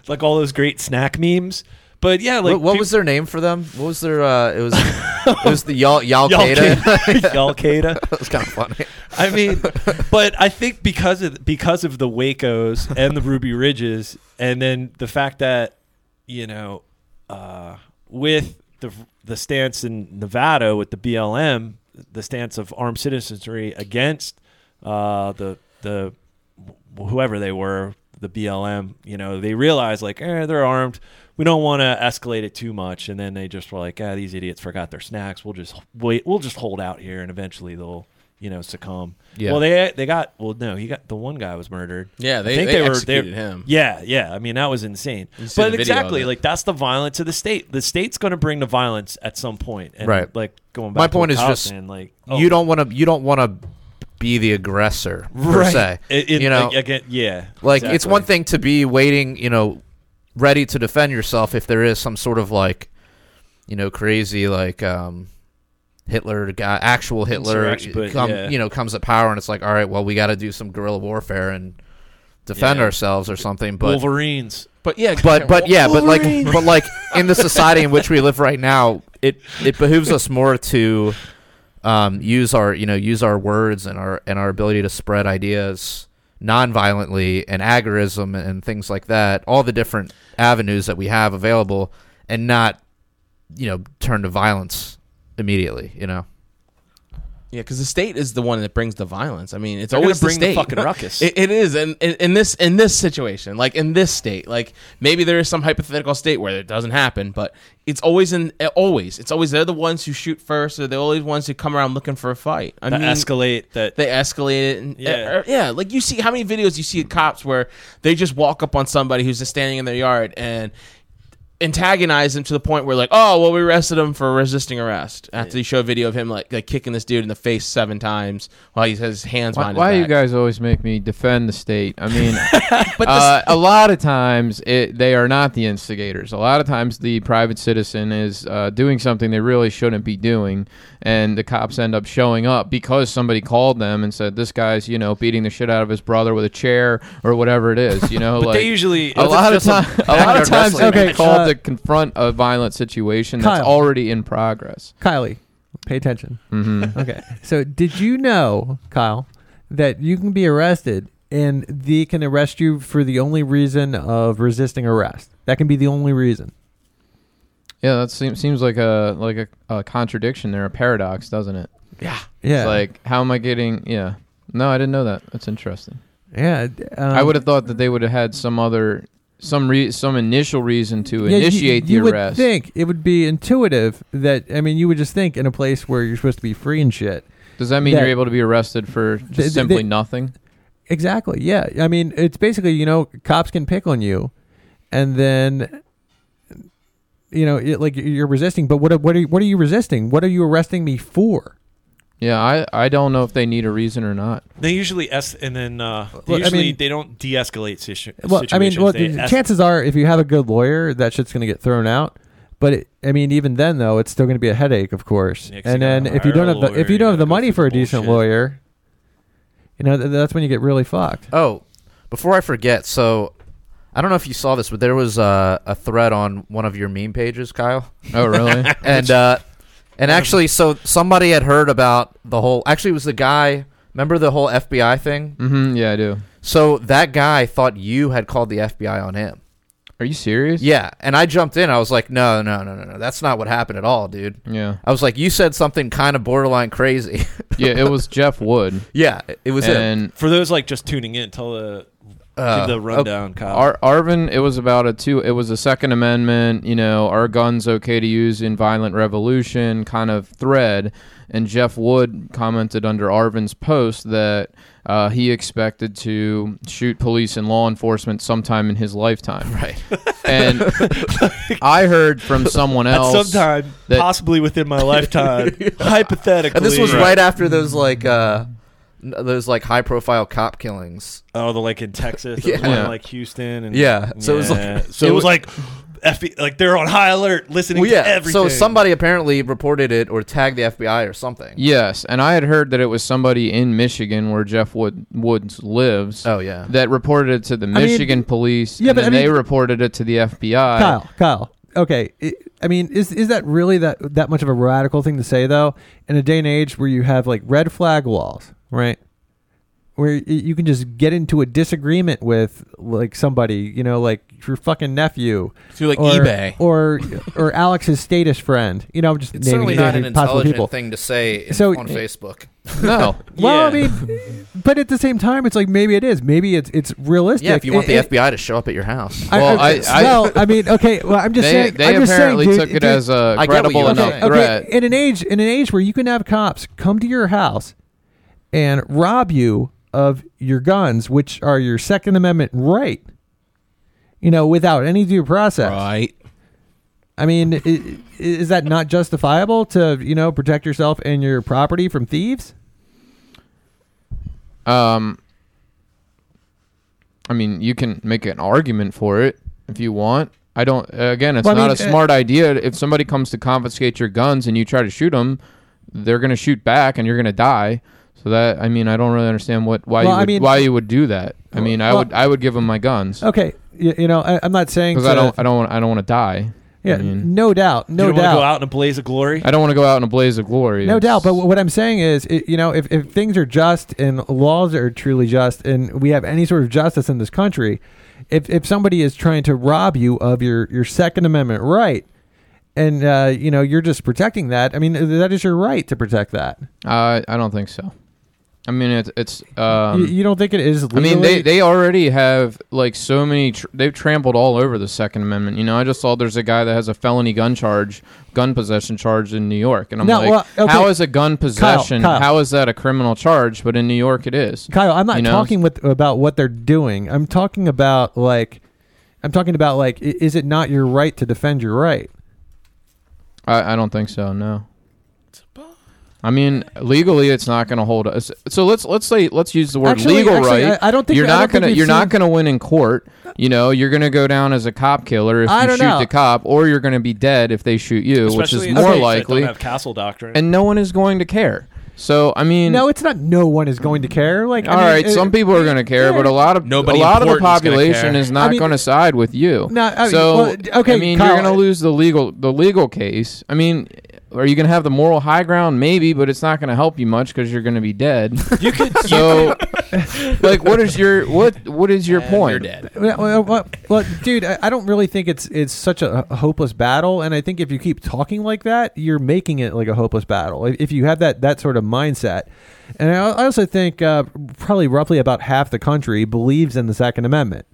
Like all those great snack memes. But yeah, like what, what was their name for them? What was their? Uh, it was it was the. Y'all Qaeda. that was kind of funny. I mean, but I think because of because of the Wacos and the Ruby Ridges, and then the fact that you know, uh, with the the stance in Nevada with the BLM, the stance of armed citizenry against uh, the the whoever they were, the BLM. You know, they realized like, eh, they're armed. We don't want to escalate it too much, and then they just were like, ah, these idiots forgot their snacks. We'll just wait. We'll just hold out here, and eventually they'll, you know, succumb. Yeah. Well, they they got well, no, he got the one guy was murdered. Yeah, they, I think they, they, were executed they, him. Yeah, yeah. I mean, that was insane. You see the But exactly, like that's the violence of the state. The state's going to bring the violence at some point. And Right. Like going back. My point what is Kyle's just saying, like you don't want to you don't want to be the aggressor per se. It, it, you know, again, yeah. like it's one thing to be waiting, you know, ready to defend yourself if there is some sort of like, you know, crazy like um Hitler guy, actual Hitler, but, come, yeah. you know, comes at power and it's like, all right, well, we got to do some guerrilla warfare and defend Yeah. ourselves or something. But Wolverines. But yeah, but but yeah, but like but like in the society in which we live right now, it it behooves us more to um, use our you know use our words and our and our ability to spread ideas non-violently and agorism and things like that, all the different avenues that we have available, and not you know turn to violence immediately. You know, Yeah, because the state is the one that brings the violence. I mean, it's They're always bring the the fucking ruckus. It, it is, and in, in this in this situation, like in this state, like maybe there is some hypothetical state where it doesn't happen, but it's always in always. It's always they're the ones who shoot first, or they're always ones who come around looking for a fight. I That mean, escalate. That they escalate it. And, Yeah. uh, yeah. Like you see, how many videos you see of cops where they just walk up on somebody who's just standing in their yard and antagonize him to the point where like, oh, well, we arrested him for resisting arrest after they show a video of him like like kicking this dude in the face seven times while he has his hands Why, behind why his you back. guys always make me defend the state? I mean, But uh, a lot of times it, they are not the instigators. A lot of times the private citizen is uh, doing something they really shouldn't be doing, and the cops end up showing up because somebody called them and said this guy's you know beating the shit out of his brother with a chair or whatever it is. You know, but like they usually a lot of just a time, a lot of times wrestling they called Uh, to confront a violent situation that's Kyle. already in progress. Kylie, pay attention. hmm Okay. So, did you know, Kyle, that you can be arrested and they can arrest you for the only reason of resisting arrest? That can be the only reason. Yeah, that seems seems like a like a, a contradiction there, a paradox, doesn't it? yeah. Yeah. It's like, how am I getting? Yeah, no, I didn't know that. That's interesting. yeah. Um, I would have thought that they would have had some other some re- some initial reason to yeah, initiate you, the arrest. would think it would be intuitive that I mean, you would just think in a place where you're supposed to be free and shit. Does that mean that- you're able to be arrested for just they- simply they- nothing? Exactly. Yeah. I mean, it's basically you know cops can pick on you, and then you know it, like you're resisting. But what what are you, what are you resisting? What are you arresting me for? Yeah, I I don't know if they need a reason or not. they usually es- and then uh, they Well, I usually mean- they don't de-escalate situ- Well, I mean, well, the es- chances are if you have a good lawyer, that shit's going to get thrown out. But it, I mean, even then though, it's still going to be a headache, of course. Yeah, 'cause you and then if you don't a have the if you don't you have the money for a the decent lawyer, you know th- that's when you get really fucked. Oh, before I forget, so I don't know if you saw this, but there was uh, a thread on one of your meme pages, Kyle, Oh, really? and uh, and actually, so somebody had heard about the whole. Actually, it was the guy. Remember the whole FBI thing? Mm-hmm, Yeah, I do. So that guy thought you had called the FBI on him. Are you serious? Yeah, and I jumped in. I was like, no, no, no, no, no. That's not what happened at all, dude. Yeah. I was like, you said something kind of borderline crazy. Yeah, it was Jeff Wood. yeah, it was him. and for those like just tuning in, tell the Uh, give the rundown, Kyle. Ar- Arvin, it was about a two. It was a Second Amendment. You know, are guns okay to use in violent revolution? Kind of thread. And Jeff Wood commented under Arvin's post that uh, he expected to shoot police and law enforcement sometime in his lifetime. right. And I heard from someone else. some time, that- possibly within my lifetime, hypothetically. And this was right after those like uh n- those like high profile cop killings. Oh, the like in Texas, Yeah. yeah, one like Houston, and Yeah, so it was like- so it it was was- like, FBI, like they're on high alert, listening Well, yeah. to everything. So somebody apparently reported it or tagged the FBI or something. Yes, and I had heard that it was somebody in Michigan where Jeff Wood Woods lives. Oh yeah. that reported it to the mean, Michigan police, yeah, and but then I they reported it to the FBI. Kyle, Kyle. Okay, I- I mean, is is that really that that much of a radical thing to say though? In a day and age where you have like red flag laws, right? where you can just get into a disagreement with like somebody, you know, like your fucking nephew Through like or, eBay. or or Alex's status friend. You know, I'm just It's naming, certainly not an naming possible intelligent people. thing to say in, So- on eh, Facebook. No. Well, I mean, but at the same time, it's like maybe it is. Maybe it's it's realistic. Yeah, if you want the It- it- FBI to show up at your house. I, Well, I, I- I- well, I mean, okay. Well, I'm just They, saying. they I'm just apparently saying, took it dude, as a I get what credible enough okay, threat. okay. In an age, in an age where you can have cops come to your house and rob you of your guns, which are your Second Amendment right, you know, without any due process. Right. I mean, i- i- is that not justifiable to you know protect yourself and your property from thieves? Um, I mean, you can make an argument for it if you want. I don't. Again, it's Well, I not mean, a uh, smart idea. If somebody comes to confiscate your guns and you try to shoot them, they're going to shoot back and you're going to die. So that I mean, I don't really understand what why Well, you I would, mean- why you would do that. I mean, I would I would give them my guns Okay, you, you know, I, I'm not saying because I don't I don't want I don't want to die. Yeah, I mean, no doubt, no you don't want doubt. to go out in a blaze of glory. I don't want to go out in a blaze of glory. No It's- doubt, but what I'm saying is, it, you know, if, if things are just and laws are truly just, and we have any sort of justice in this country, if if somebody is trying to rob you of your your Second Amendment right, and uh, you know you're just protecting that, I mean that is your right to protect that. uh, I don't think so. I mean, it's it's. Um, you, you don't think it is? I mean, they, they already have like so many. Tr- they've trampled all over the Second Amendment. You know, I just saw there's a guy that has a felony gun charge, gun possession charge in New York, and I'm No, like, well, okay. how is a gun possession? Kyle. How is that a criminal charge? But in New York, it is. Kyle, I'm not you know? talking with about what they're doing. I'm talking about like, I'm talking about like, is it not your right to defend your right? I, I don't think so. No. I mean, legally, it's not going to hold us. So let's let's say let's use the word Actually- legal actually, right. I- I don't think- you're don't gonna you're not gonna win in court. You know, you're gonna go down as a cop killer if I you shoot know. the cop, or you're gonna be dead if they shoot you, which is more states likely. Don't have castle doctrine. and no one is going to care. So I mean, No, it's not. No one is going to care. Like, I mean, right, it- some people are going to care, yeah. but a lot of Nobody a lot of the population is not I mean- going to side with you. No, I mean, so well, okay, I mean, Kyle, you're going to lose the legal the legal case. I mean, are you going to have the moral high ground? Maybe, but it's not going to help you much because you're going to be dead. you could. so, like, what is your what what is your And point? You're dead. Well, well, well, well, dude, I, I don't really think it's it's such a, a hopeless battle, and I think if you keep talking like that, you're making it like a hopeless battle. If if you have that that sort of mindset, and I I also think uh, probably roughly about half the country believes in the Second Amendment.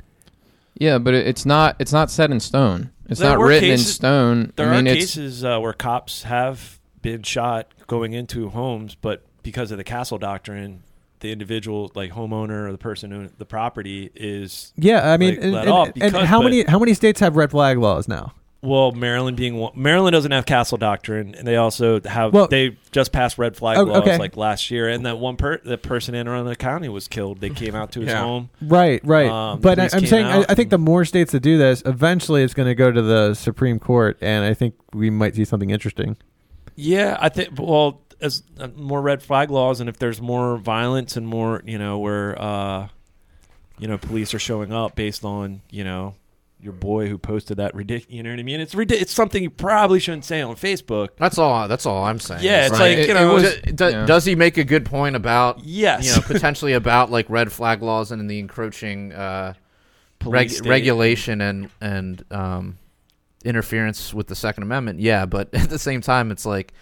Yeah, but it, it's not it's not set in stone. It's There not were written in stone. There I mean, are it's cases uh, where cops have been shot going into homes, but because of the castle doctrine, the individual, like homeowner or the person who the property, is Yeah, I mean, Like, and, let and- off and how but- many how many states have red flag laws now? Well, Maryland being one. Maryland doesn't have castle doctrine, and they also have Well- they just passed red flag Oh, laws okay. like last year, and that one per the person in around the county was killed. They came out to his Yeah. home. Right, right. Um, but I, I'm saying I, I think the more states that do this, eventually it's going to go to the Supreme Court, and I think we might see something interesting. Yeah, I think. Well, as uh, more red flag laws, and if there's more violence and more, you know, where uh, you know, police are showing up based on, you know, your boy who posted that ridiculous. You know what I mean? It's ridiculous. It's something you probably shouldn't say on Facebook. That's all. That's all I'm saying. Yeah, it's Right. like, you It- know, it was- it- do- yeah. does he make a good point about Yes. you know potentially about like red flag laws and the encroaching uh, reg- regulation and and um, interference with the Second Amendment? Yeah, but at the same time, it's like.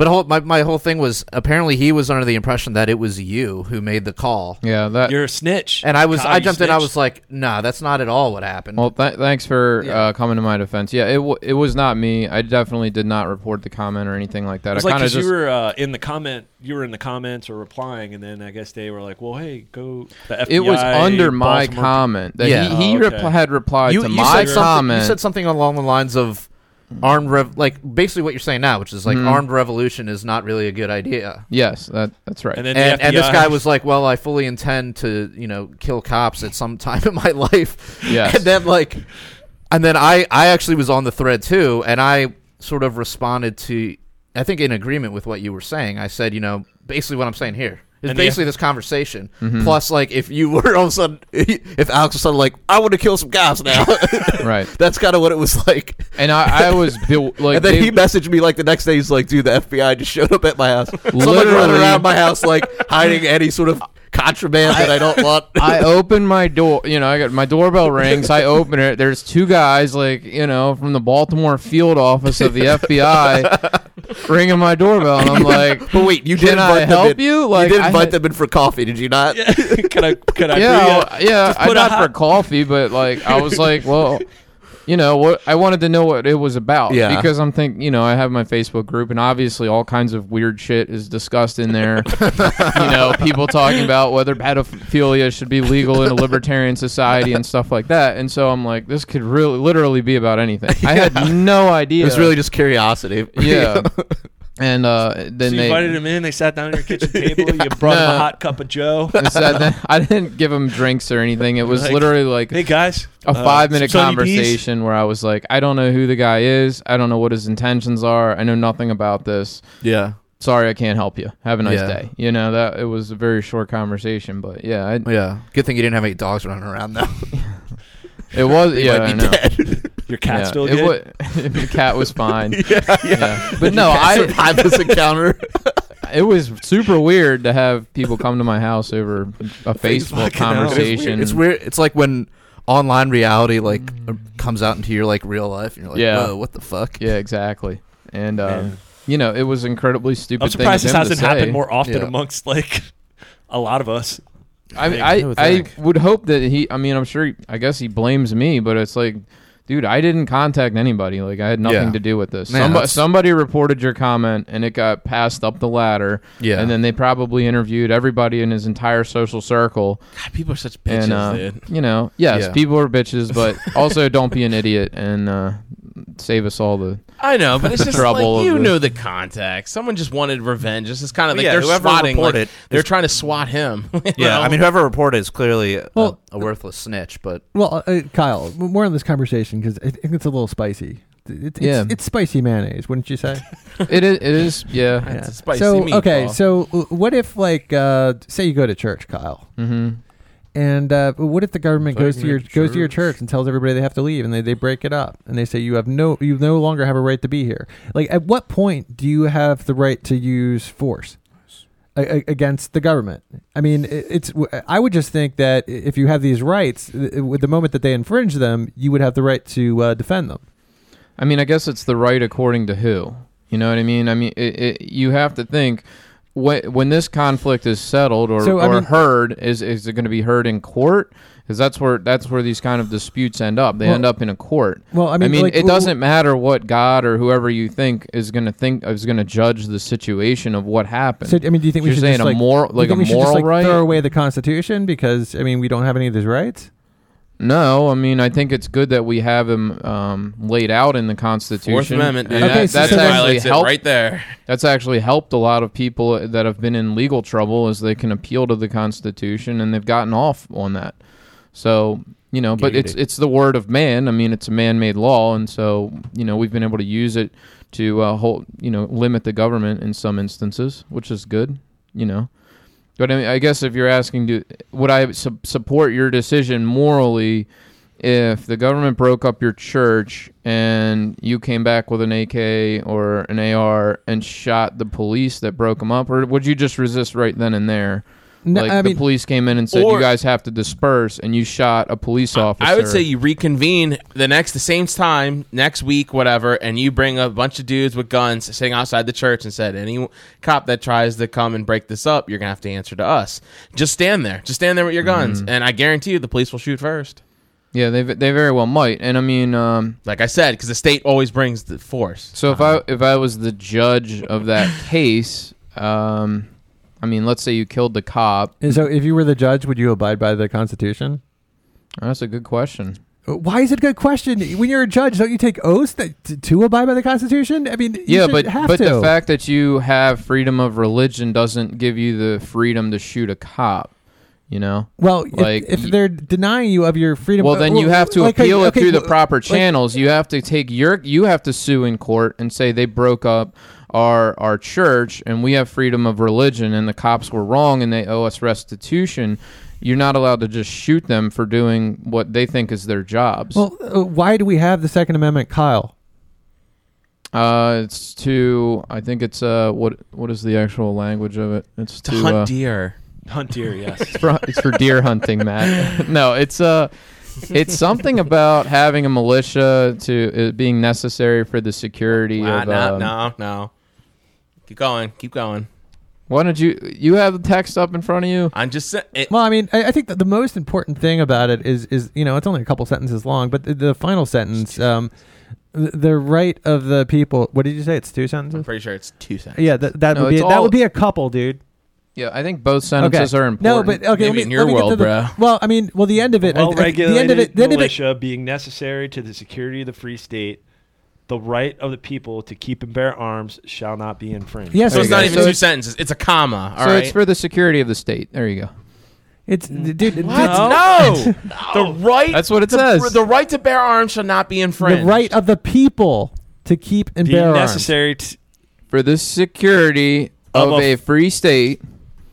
But whole, my my whole thing was apparently he was under the impression that it was you who made the call, yeah that You're a snitch. and I was Kyle, I jumped in. I was like, nah, that's not at all what happened. Well, th- thanks for Yeah. uh, coming to my defense. Yeah, it w- it was not me. I definitely did not report the comment or anything like that. It was I like kind of 'cause just you were uh, in the comment, you were in the comments or replying, and then I guess they were like, "Well, hey, go." The FBI, it was under my Baltimore- comment that Yeah. he, he Oh, rep- okay. had replied you, to you my comment. You said something along the lines of armed rev, like basically what you're saying now, which is like Mhm. armed revolution is not really a good idea. yes, that that's right. And then And, the and this FBI guy was like, "Well, I fully intend to, you know, kill cops at some time in my life." Yes. And then like, and then I I actually was on the thread too, and I sort of responded to, I think in agreement with what you were saying. I said, you know, basically what I'm saying here And the- basically this conversation. Mhm. Plus, like, if you were all of a sudden, if Alex was suddenly like, "I want to kill some cops now," right. that's kind of what it was like. And I, I was built like and then they- he messaged me like the next day. He's like, "Dude, the FBI just showed up at my house. so I'm Literally. running around my house like hiding any sort of contraband that I don't want. I open my door. You know, I got my doorbell rings. I open it. There's two guys, like you know, from the Baltimore field office of the FBI, ringing my doorbell, and I'm like, but wait, you did Can I invite them help in- you? Like, you did I invite had- them in for coffee, did you not? can I? Can I? yeah, bring I- yeah. just I put a not for coffee, but like I was like, well, you know what? I wanted to know what it was about. Yeah. Because I'm thinking, you know, I have my Facebook group, and obviously all kinds of weird shit is discussed in there. you know, people talking about whether pedophilia should be legal in a libertarian society and stuff like that. And so I'm like, this could really, literally be about anything. I had no idea. It was really just curiosity. yeah. And uh, then So you they invited him in. They sat down at your kitchen table. You brought him a hot cup of Joe. they said I didn't give him drinks or anything. It was Like, literally like Hey guys, a uh, five minute some Sunny D's? conversation where I was like, I don't know who the guy is. I don't know what his intentions are. I know nothing about this. yeah. Sorry, I can't help you. Have a nice Yeah. day. You know that it was a very short conversation, but yeah, I, Yeah. Good thing you didn't have any dogs running around though. it was. Yeah, might I be know. Dead. Your cat yeah, still it good. wa- the cat was fine. yeah, yeah. but no, I. survived this encounter. It was super weird to have people come to my house over a Facebook Fucking hell. conversation. It's weird. It's like when online reality like uh, comes out into your like real life, and you're like, Yeah. whoa, what the fuck? Yeah, exactly. And uh, you know, it was incredibly stupid. I'm surprised of this hasn't happened more often Yeah. amongst like a lot of us. I. I, I would I would hope that he. I mean, I'm sure. he- I guess he blames me, but it's like, dude, I didn't contact anybody. Like, I had nothing Yeah. to do with this. Man, Somebody, that's- somebody reported your comment, and it got passed up the ladder. Yeah. And then they probably interviewed everybody in his entire social circle. God, people are such bitches, and uh, dude. you know, yes, Yeah. people are bitches, but also don't be an idiot and uh, save us all the. I know, but it's just trouble like you the- know the context. Someone just wanted revenge. This is kind of like yeah, they're swatting. Like, reported they're is- trying to swat him. Yeah, know? I mean, whoever reported is clearly a, Well- a worthless snitch. But Well, uh, Kyle, more on this conversation because I think it's a little spicy. It, it's, Yeah. it's spicy mayonnaise, wouldn't you say? It is. It is. Yeah. It's a spicy so meatball. okay, so uh, what if like uh, say you go to church, Kyle, Mm-hmm. And uh, what if the government Invite goes to your to goes to your church. church and tells everybody they have to leave, and they, they break it up, and they say you have no you no longer have a right to be here. Like, at what point do you have the right to use force? a- a- Against the government, I mean, it- it's. I would just think that if you have these rights, uh, with the moment that they infringe them, you would have the right to uh, defend them. I mean, I guess it's the right according to who. You know what I mean? I mean, it, it, you have to think when when this conflict is settled or, So, or mean- heard, is is it going to be heard in court? Because that's where that's where these kind of disputes end up. They Well- end up in a court. Well, I mean, I like, it doesn't matter what God or whoever you think is going to think is going to judge the situation of what happened. So, I mean, do you think we should saying just, a like, moral- like a just, moral like, right? Throw away the Constitution because I mean we don't have any of these rights. No, I mean, I think it's good that we have them um, laid out in the Constitution. Fourth Amendment, dude. Okay, that- so- that's so actually violates it helped right there. that's actually helped a lot of people that have been in legal trouble as they can appeal to the constitution and they've gotten off on that so you know but it's it's the word of man i mean it's a man-made law and so you know we've been able to use it to uh, hold you know limit the government in some instances which is good you know but I, mean, I guess if you're asking to would i su- support your decision morally if the government broke up your church and you came back with an AK or an AR and shot the police that broke them up, or would you just resist right then and there? No, like I the mean, police came in and said Or- you guys have to disperse, and you shot a police officer. I would say you reconvene the next, the same time next week, whatever, and you bring a bunch of dudes with guns sitting outside the church and said, any cop that tries to come and break this up, you're gonna have to answer to us. Just stand there, just stand there with your guns, Mm-hmm. and I guarantee you, the police will shoot first. yeah, they they very well might, and I mean, um, Like I said, because the state always brings the force. so if I if I was the judge of that case, um, I mean, let's say you killed the cop. and so if you were the judge, would you abide by the Constitution? That's a good question. Uh, Why is it a good question? When you're a judge, don't you take oaths that, to, to abide by the Constitution? I mean, you yeah, but but to. the fact that you have freedom of religion doesn't give you the freedom to shoot a cop. You know. well, like, if, y- they're denying you of your freedom, Well, then you have to like, appeal okay, it through the well, proper like- channels. You have to take your you have to sue in court and say they broke up our our church and we have freedom of religion and the cops were wrong and they owe us restitution. You're not allowed to just shoot them for doing what they think is their jobs. Well, uh, why do we have the Second Amendment, Kyle? uh, it's to I think it's uh what what is the actual language of it? It's To to, hunt uh, deer. Hunt deer, yes. It's for, it's for deer hunting, Matt. no, it's uh it's something about having a militia to uh, being necessary for the security Ah, of. no, um, no, no. Keep going. Keep going. Why don't you? You have the text up in front of you. I'm just saying. Well, I mean, I, I think that the most important thing about it is, is you know, it's only a couple sentences long, but the, the final sentence, um, the, the right of the people. What did you say? It's two sentences. I'm pretty sure it's two sentences. Yeah, that, that No, would be it's that all- would be a couple, dude. Yeah, I think both sentences are important. No, but okay. let me- in your let me get world, to the- bro. Well, I mean, well, the end of it. I- I- the end of regulated it. The end of it. militia being necessary to the security of the free state, the right of the people to keep and bear arms shall not be infringed. Yes, So There it's not go. even So two it's- sentences. It's a comma. All so right. it's for the security of the state. There you go. It's dude. dude, what? it's- No. The right. That's what it the, says. The right to bear arms shall not be infringed. The right of the people to keep and being bear arms. necessary For the security Of of, a a, free state.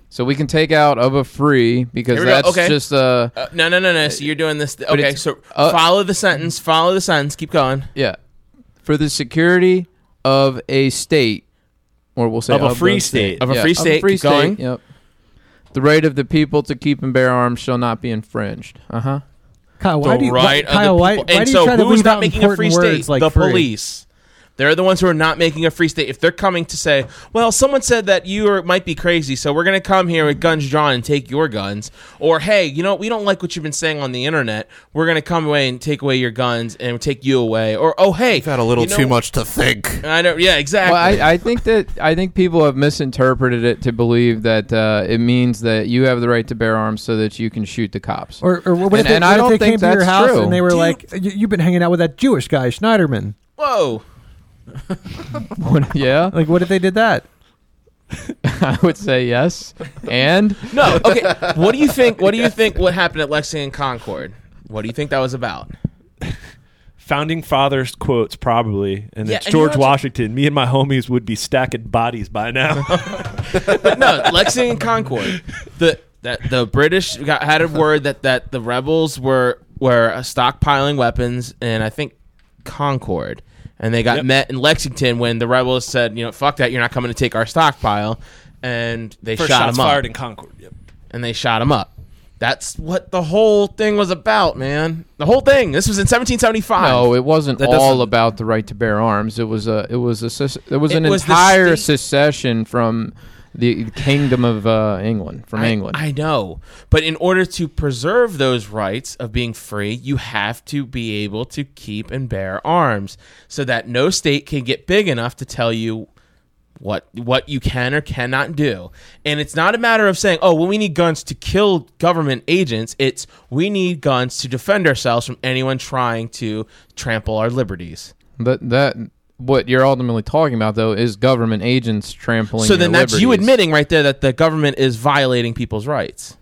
So we can take out of a free because Here we go. that's Okay. just uh Uh, no, no, no, no. So you're doing this. okay, so uh, follow the sentence. Follow the sentence. Keep going. yeah. For the security of a state or we'll say Of a free state. Of a free state. free state. going. Yep. The right of the people to keep and bear arms shall not be infringed. Uh huh. Kyle, why the do you, right why, Kyle, of why, why and do you so try to who's leave not out making a free important state? words like the free? police. They're the ones who are not making a free state. If they're coming to say, "Well, someone said that you are, might be crazy, so we're going to come here with guns drawn and take your guns," or "Hey, you know, we don't like what you've been saying on the internet. We're going to come away and take away your guns and take you away," or "Oh, hey, You've had a little you know- too much to think. I don't. Yeah, exactly. Well, I, I think that I think people have misinterpreted it to believe that uh, it means that you have the right to bear arms so that you can shoot the cops. Or, or what if And- they, and what I don't they think came to your house true. and they were Dude. like, "You- "You've been hanging out with that Jewish guy, Schneiderman." Whoa. Yeah, Like, what if they did that? I would say yes. And No. Okay. what do you think? What do you think? What happened at Lexington Concord? What do you think that was about? founding fathers quotes probably, and Yeah, it's and George you know- Washington. Me and my homies would be stacking bodies by now. But no, Lexington Concord. The that the British got had a word that that the rebels were were uh, stockpiling weapons, and I think Concord, and they got Yep. met in Lexington when the rebels said, you know, fuck that, you're not coming to take our stockpile, and they First shot shots him up, fired in Concord. Yep. and they shot him up. That's what the whole thing was about, man. The whole thing. This was in 1775. no, it wasn't That all about the right to bear arms. It was a it was a it was It an was entire secession from the kingdom of uh, England from I, England. I know. But in order to preserve those rights of being free, you have to be able to keep and bear arms so that no state can get big enough to tell you what what you can or cannot do. And it's not a matter of saying, "Oh, well we need guns to kill government agents." It's we need guns to defend ourselves from anyone trying to trample our liberties. But that what you're ultimately talking about though is government agents trampling. so your then that's you liberties. admitting right there that the government is violating people's rights.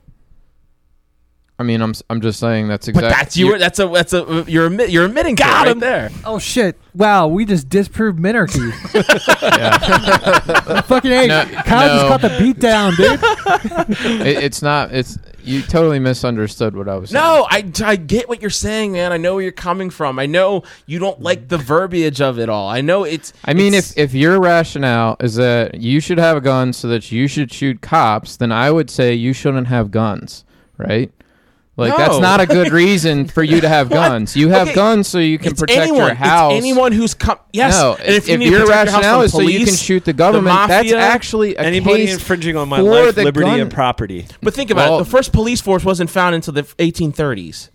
I mean, I'm s- I'm just saying that's exactly. But exactly. that's you. That's a that's a you're admit, you're admitting Got to right him. there. Oh shit! Wow, we just disproved minarchy. Fucking hey, No, Kyle just no. got the beat down, dude. It, it's not. It's you totally misunderstood what I was. saying. No, I, I get what you're saying, man. I know where you're coming from. I know you don't like the verbiage of it all. I know it's. I mean, it's- if if your rationale is that you should have a gun so that you should shoot cops, then I would say you shouldn't have guns, right? Like that's not a good reason for you to have guns. You have Okay, guns so you can it's protect anyone, your house. It's anyone who's come. Yes. no, and if, you need to your protect your house rationale is so you can shoot the government, that's mafia, actually a Anybody case infringing on my life, liberty, gun- and property. But think about Well- it. The first police force wasn't found until the 1830s.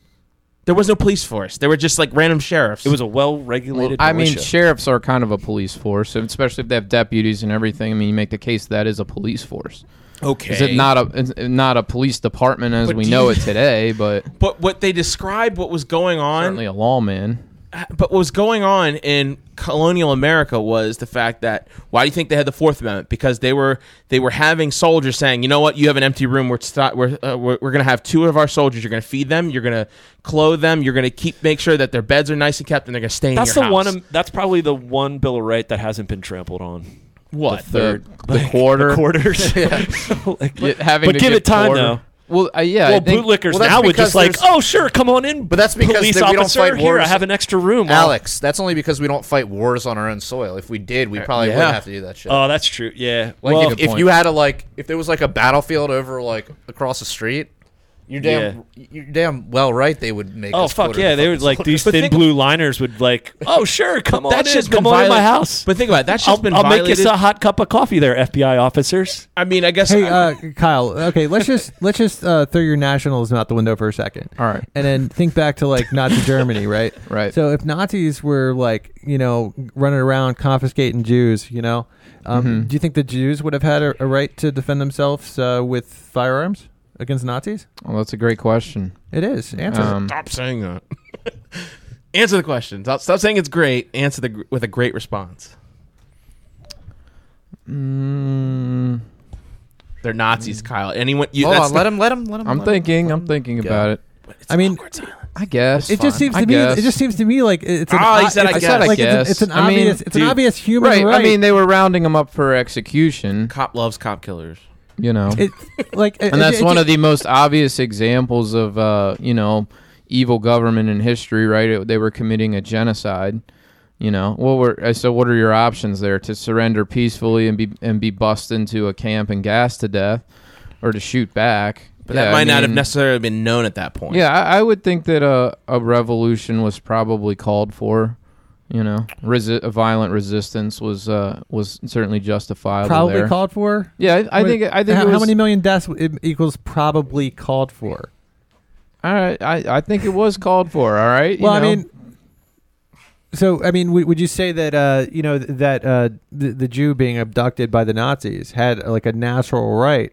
There was no police force. They were just like random sheriffs. It was a well-regulated. I mean, sheriffs are kind of a police force, especially if they have deputies and everything. I mean, you make the case that is a police force. Okay. Is it not a it's not a police department as But we know you- it today, but But what they described, what was going on, certainly a lawman. but what was going on in colonial America was the fact that why do you think they had the Fourth Amendment? Because they were they were having soldiers saying, you know what, you have an empty room. We're st- we're, uh, we're we're gonna have two of our soldiers. You're gonna feed them. You're gonna clothe them. You're gonna keep make sure that their beds are nice and kept, and they're gonna stay That's in the your one. That's probably the one Bill of Right that hasn't been trampled on. What The, the quarter. quarters. Yeah, having but to give it time quarter. though. Well, uh, yeah, well, think, bootlickers well, that's now would just like, oh sure, come on in. But that's because police they- we don't officer. fight Here, I wars. have an extra room. I'll- Alex, that's only because we don't fight wars on our own soil. If we did, we probably yeah. wouldn't have to do that shit. Oh, that's true. Yeah. like well, if, if you had a like, if there was like a battlefield over like across the street, you're damn, you're damn well right. They would make. oh us fuck go yeah, the they would like these But thin think- blue liners would like, oh sure, come on that in, shit's come been on in my violent- house. But think about it. That shit's I'll, been I'll make violated. you a hot cup of coffee there, FBI officers. I mean, I guess. Hey, I- uh, Kyle. Okay, let's just let's just uh, throw your nationalism out the window for a second. All right. and then think back to like Nazi Germany, right? Right. So if Nazis were like you know running around confiscating Jews, you know, um, Mhm. do you think the Jews would have had a, a right to defend themselves uh, with firearms against Nazis? Well, that's a great question. It is. Answer. Um, Stop saying that. Answer the question. Stop, stop saying it's great. Answer the with a great response. mm, They're Nazis, Kyle. Anyone? You, Hold that's on, let him, let him, let him. I'm let him- thinking. let I'm thinking go. about it. I mean, I guess. it just seems I to me. guess. It just seems to me like it's an. Ah, he said I it's, guess. like I it's, an, guess. it's an I mean, obvious. it's an dude, obvious human right. right. I mean, they were rounding him up for execution. Cop loves cop killers. You know. it like, and that's one of the most obvious examples of uh, you know evil government in history right? It- they were committing a genocide you know. What were uh, so what are your options there? To surrender peacefully and be and be bussed into a camp and gassed to death or to shoot back? But Yeah, that I might not have necessarily been known at that point. yeah I, I would think that a, a revolution was probably called for you know Resi- a violent resistance was uh was certainly justifiable probably there. called for. yeah I, I think I think how, it was, how many million deaths equals probably called for. all right I, I think it was called for all right you Well, I mean, so I mean, w- would you say that uh, you know th- that uh, the, the Jew being abducted by the Nazis had like a natural right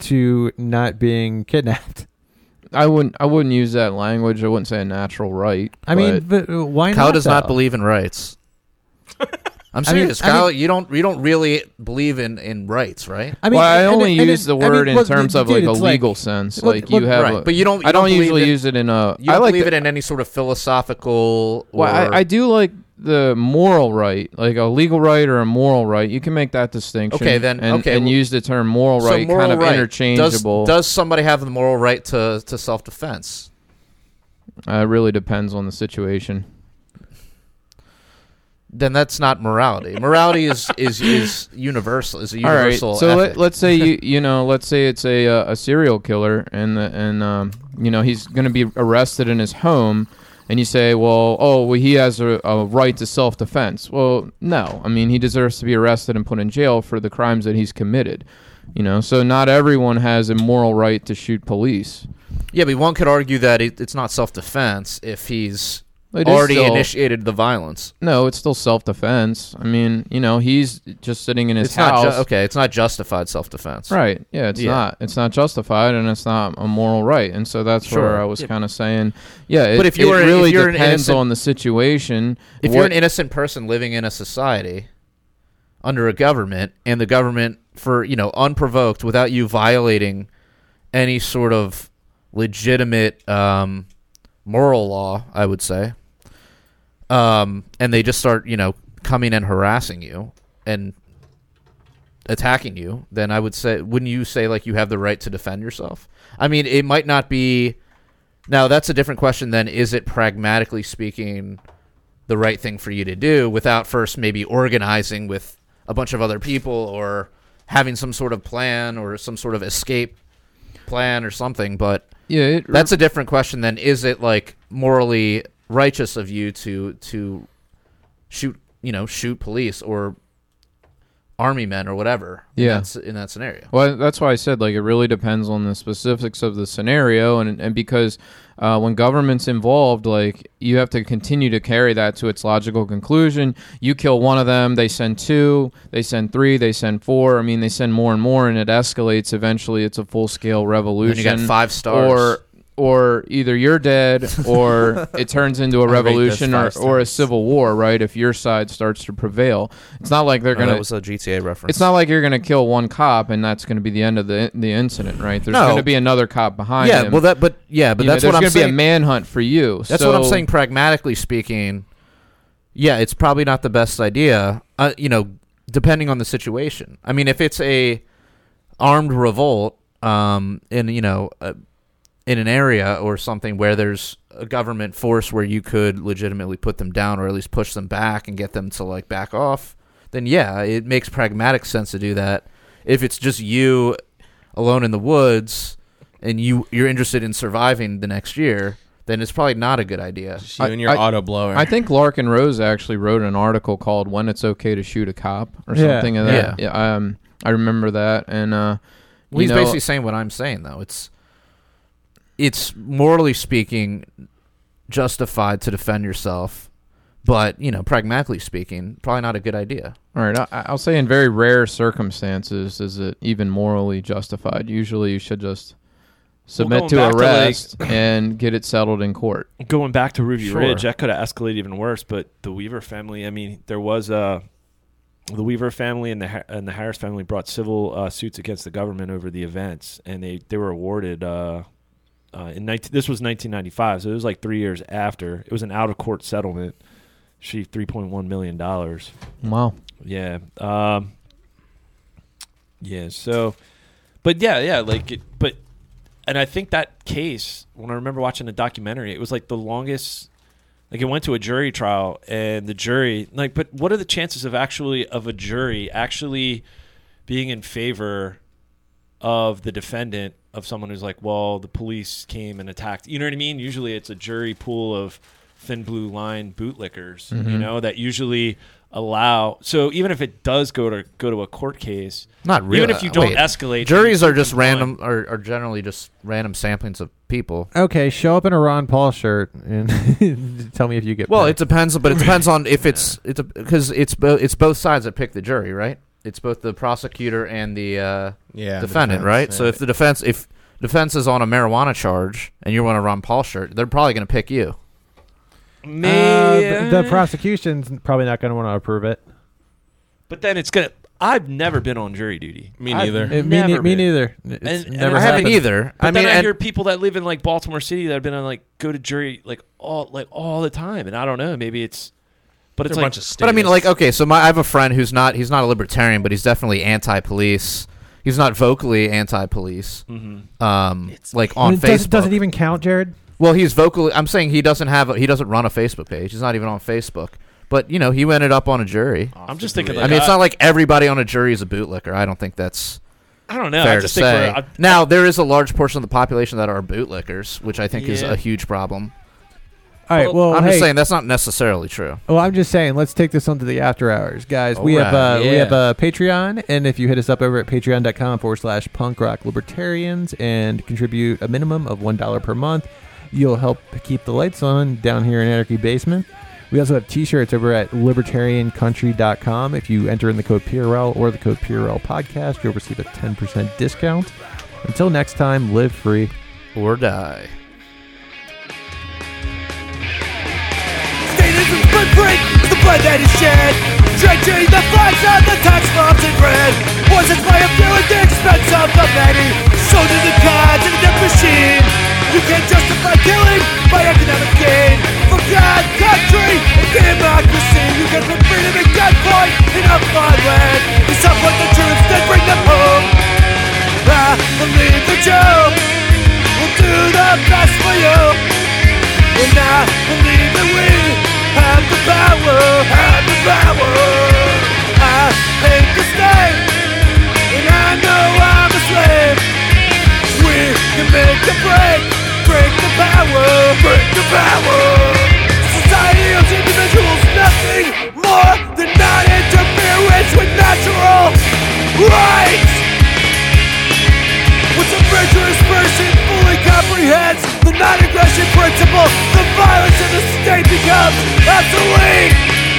to not being kidnapped? I wouldn't. I wouldn't use that language. I wouldn't say a natural right. I mean, but uh, why Kyle not? does not though? believe in rights. I'm I mean- serious, I mean- Kyle. you don't, you don't really believe in in rights, right? I mean, well, I only and- use the and- I word mean, well, in terms of dude, like a it's legal sense. well, Like well, you have, right, a- but you don't. You I don't believe usually in, use it in a. You don't like believe the, it in any sort of philosophical. Or, Well, I, I do like the moral right, like a legal right or a moral right. You can make that distinction. Okay, then- and, okay, and well- use the term moral So right moral kind of right. interchangeable. Does, does somebody have the moral right to to self defense? uh, it really depends on the situation. Then that's not morality. Morality is is is universal. Is a universal. All right. So ethic. let, let's say you you know let's say it's a uh, a serial killer and the, and um, you know he's going to be arrested in his home and you say well oh well he has a, a right to self defense. Well no, I mean he deserves to be arrested and put in jail for the crimes that he's committed. You know, so not everyone has a moral right to shoot police. yeah, but one could argue that it, it's not self defense if he's It is already still- initiated the violence. No, it's still self defense. I mean, you know, he's just sitting in his It's not house. ju- okay. It's not justified self defense. Right. Yeah, it's Yeah. not. It's not justified, and it's not a moral right. And so that's Sure. were I was kind of saying. Yeah, it, But if it you're- if really you're an depends innocent- on the situation. If you're an innocent person living in a society under a government, and the government, for you know, unprovoked, without you violating any sort of legitimate um, moral law, I would say, um, and they just start, you know, coming and harassing you and attacking you, then I would say, wouldn't you say like you have the right to defend yourself? I mean, it might not be. Now that's a different question. Then is it pragmatically speaking? the right thing for you to do without first maybe organizing with a bunch of other people or having some sort of plan or some sort of escape plan or something but yeah, that's a different question than is it like morally righteous of you to to shoot you know shoot police or army men or whatever in Yeah. that, in that scenario Well, that's why I said like it really depends on the specifics of the scenario, and and because uh, when government's involved, like you have to continue to carry that to its logical conclusion. You kill one of them, they send two, they send three, they send four. I mean, they send more and more, and it escalates. Eventually, it's a full scale and revolution. you got five stars or or either you're dead or it turns into a revolution or, or a civil war right if your side starts to prevail it's not like they're Oh, gonna that was a GTA reference it's not like you're going to kill one cop and that's going to be the end of the the incident, right? There's No. going to be another cop behind yeah him. well that but yeah but You that's there's what I'm gonna be saying a manhunt for you. That's what I'm saying. Pragmatically speaking, yeah, it's probably not the best idea. Uh, you know, depending on the situation. I mean, if it's a armed revolt um, in you know uh, in an area or something where there's a government force where you could legitimately put them down or at least push them back and get them to like back off, then yeah, it makes pragmatic sense to do that. If it's just you alone in the woods and you you're interested in surviving the next year, then it's probably not a good idea. Just you I- and your I- auto blower. I think Larken Rose actually wrote an article called "When It's Okay to Shoot a Cop" or Yeah. something of that. Yeah. um, I remember that, and uh, Well, he's know, basically saying what I'm saying though. It's it's morally speaking justified to defend yourself, but you know, pragmatically speaking, probably not a good idea. All right, I, I'll say in very rare circumstances is it even morally justified. Usually, you should just submit going to back to, like- arrest and get it settled in court. Going back to Ruby Sure. Ridge, that could have escalated even worse. But the Weaver family, I mean, there was uh, the Weaver family and the and the Harris family brought civil uh, suits against the government over the events, and they they were awarded. Uh, uh, in 19, this was 1995, so it was like three years after. It was an out of court settlement. She 3.1 million dollars. Wow. Yeah. Um, yeah. So, but yeah, yeah. Like, it, but, and I think that case, when I remember watching the documentary, it was like the longest. Like it went to a jury trial, and the jury, like, but what are the chances of actually of a jury actually being in favor of the defendant of someone who's like, well, the police came and attacked. You know what I mean? Usually, it's a jury pool of thin blue line bootlickers. You Mm-hmm. know that usually allow. So even if it does go to go to a court case, Not really. even if you don't Wait, escalate, juries are just keep them random, are, are generally just random samplings of people. Okay, show up in a Ron Paul shirt and tell me if you get. Well, picked. it depends, but it depends on if it's it's because it's both it's both sides that pick the jury, right? It's both the prosecutor and the uh, yeah, defendant, defense, right? So if the defense if defense is on a marijuana charge and you're wearing a Ron Paul shirt, they're probably going to pick you. Uh, the, the prosecution's probably not going to want to approve it. but then it's gonna. I've never been on jury duty. Me neither. Uh, me, ne- me neither. It's And- and never I I haven't happened. either. But I mean, then I and- hear people that live in like Baltimore City that have been on like go to jury like all like all the time, and I don't know. Maybe it's, but it's They're a bunch of But I mean, like, okay, so my I have a friend who's not he's not a libertarian, but he's definitely anti-police. He's not vocally anti-police. Mhm. Um, like I on mean, Facebook. does, does it even count, Jared? well, he's vocally. I'm saying he doesn't have. A, he doesn't run a Facebook page. He's not even on Facebook. But you know, he ended up on a jury. I'm just thinking. I mean, it's not like everybody on a jury is a bootlicker. I don't think that's I don't know. I fair to just think say. we're, I, now, there is a large portion of the population that are bootlickers, which I think is a huge problem. All right. Well, I'm hey, just saying that's not necessarily true. Well, I'm just saying, let's take this onto the after hours, guys. we have Alright, uh, we have a Patreon, and if you hit us up over at patreon.com forward slash punk rock libertarians and contribute a minimum of one dollar per month, you'll help keep the lights on down here in Anarchy Basement. We also have t-shirts over at libertariancountry.com. If you enter in the code PRL or the code PRL podcast, you'll receive a 10% discount. Until next time, live free. Or die. Footprint is the blood that is shed. Drenching the flags of the tax bombs in red Poisons by a few at the expense of the many? Sold to the gods and the death machine. You can't justify killing by economic gain. For God, country, and democracy. You can put freedom at gunpoint in a foreign land. You support the troops, then bring them home. I believe the Joe will do the best for you. And I believe that we have the power, have the power. I and I know I'm a slave. We can make break, break the power, break the power. Society nothing more than non-interference with natural rights. Once a virtuous person comprehends the non-aggression principle, the violence of the state becomes obsolete.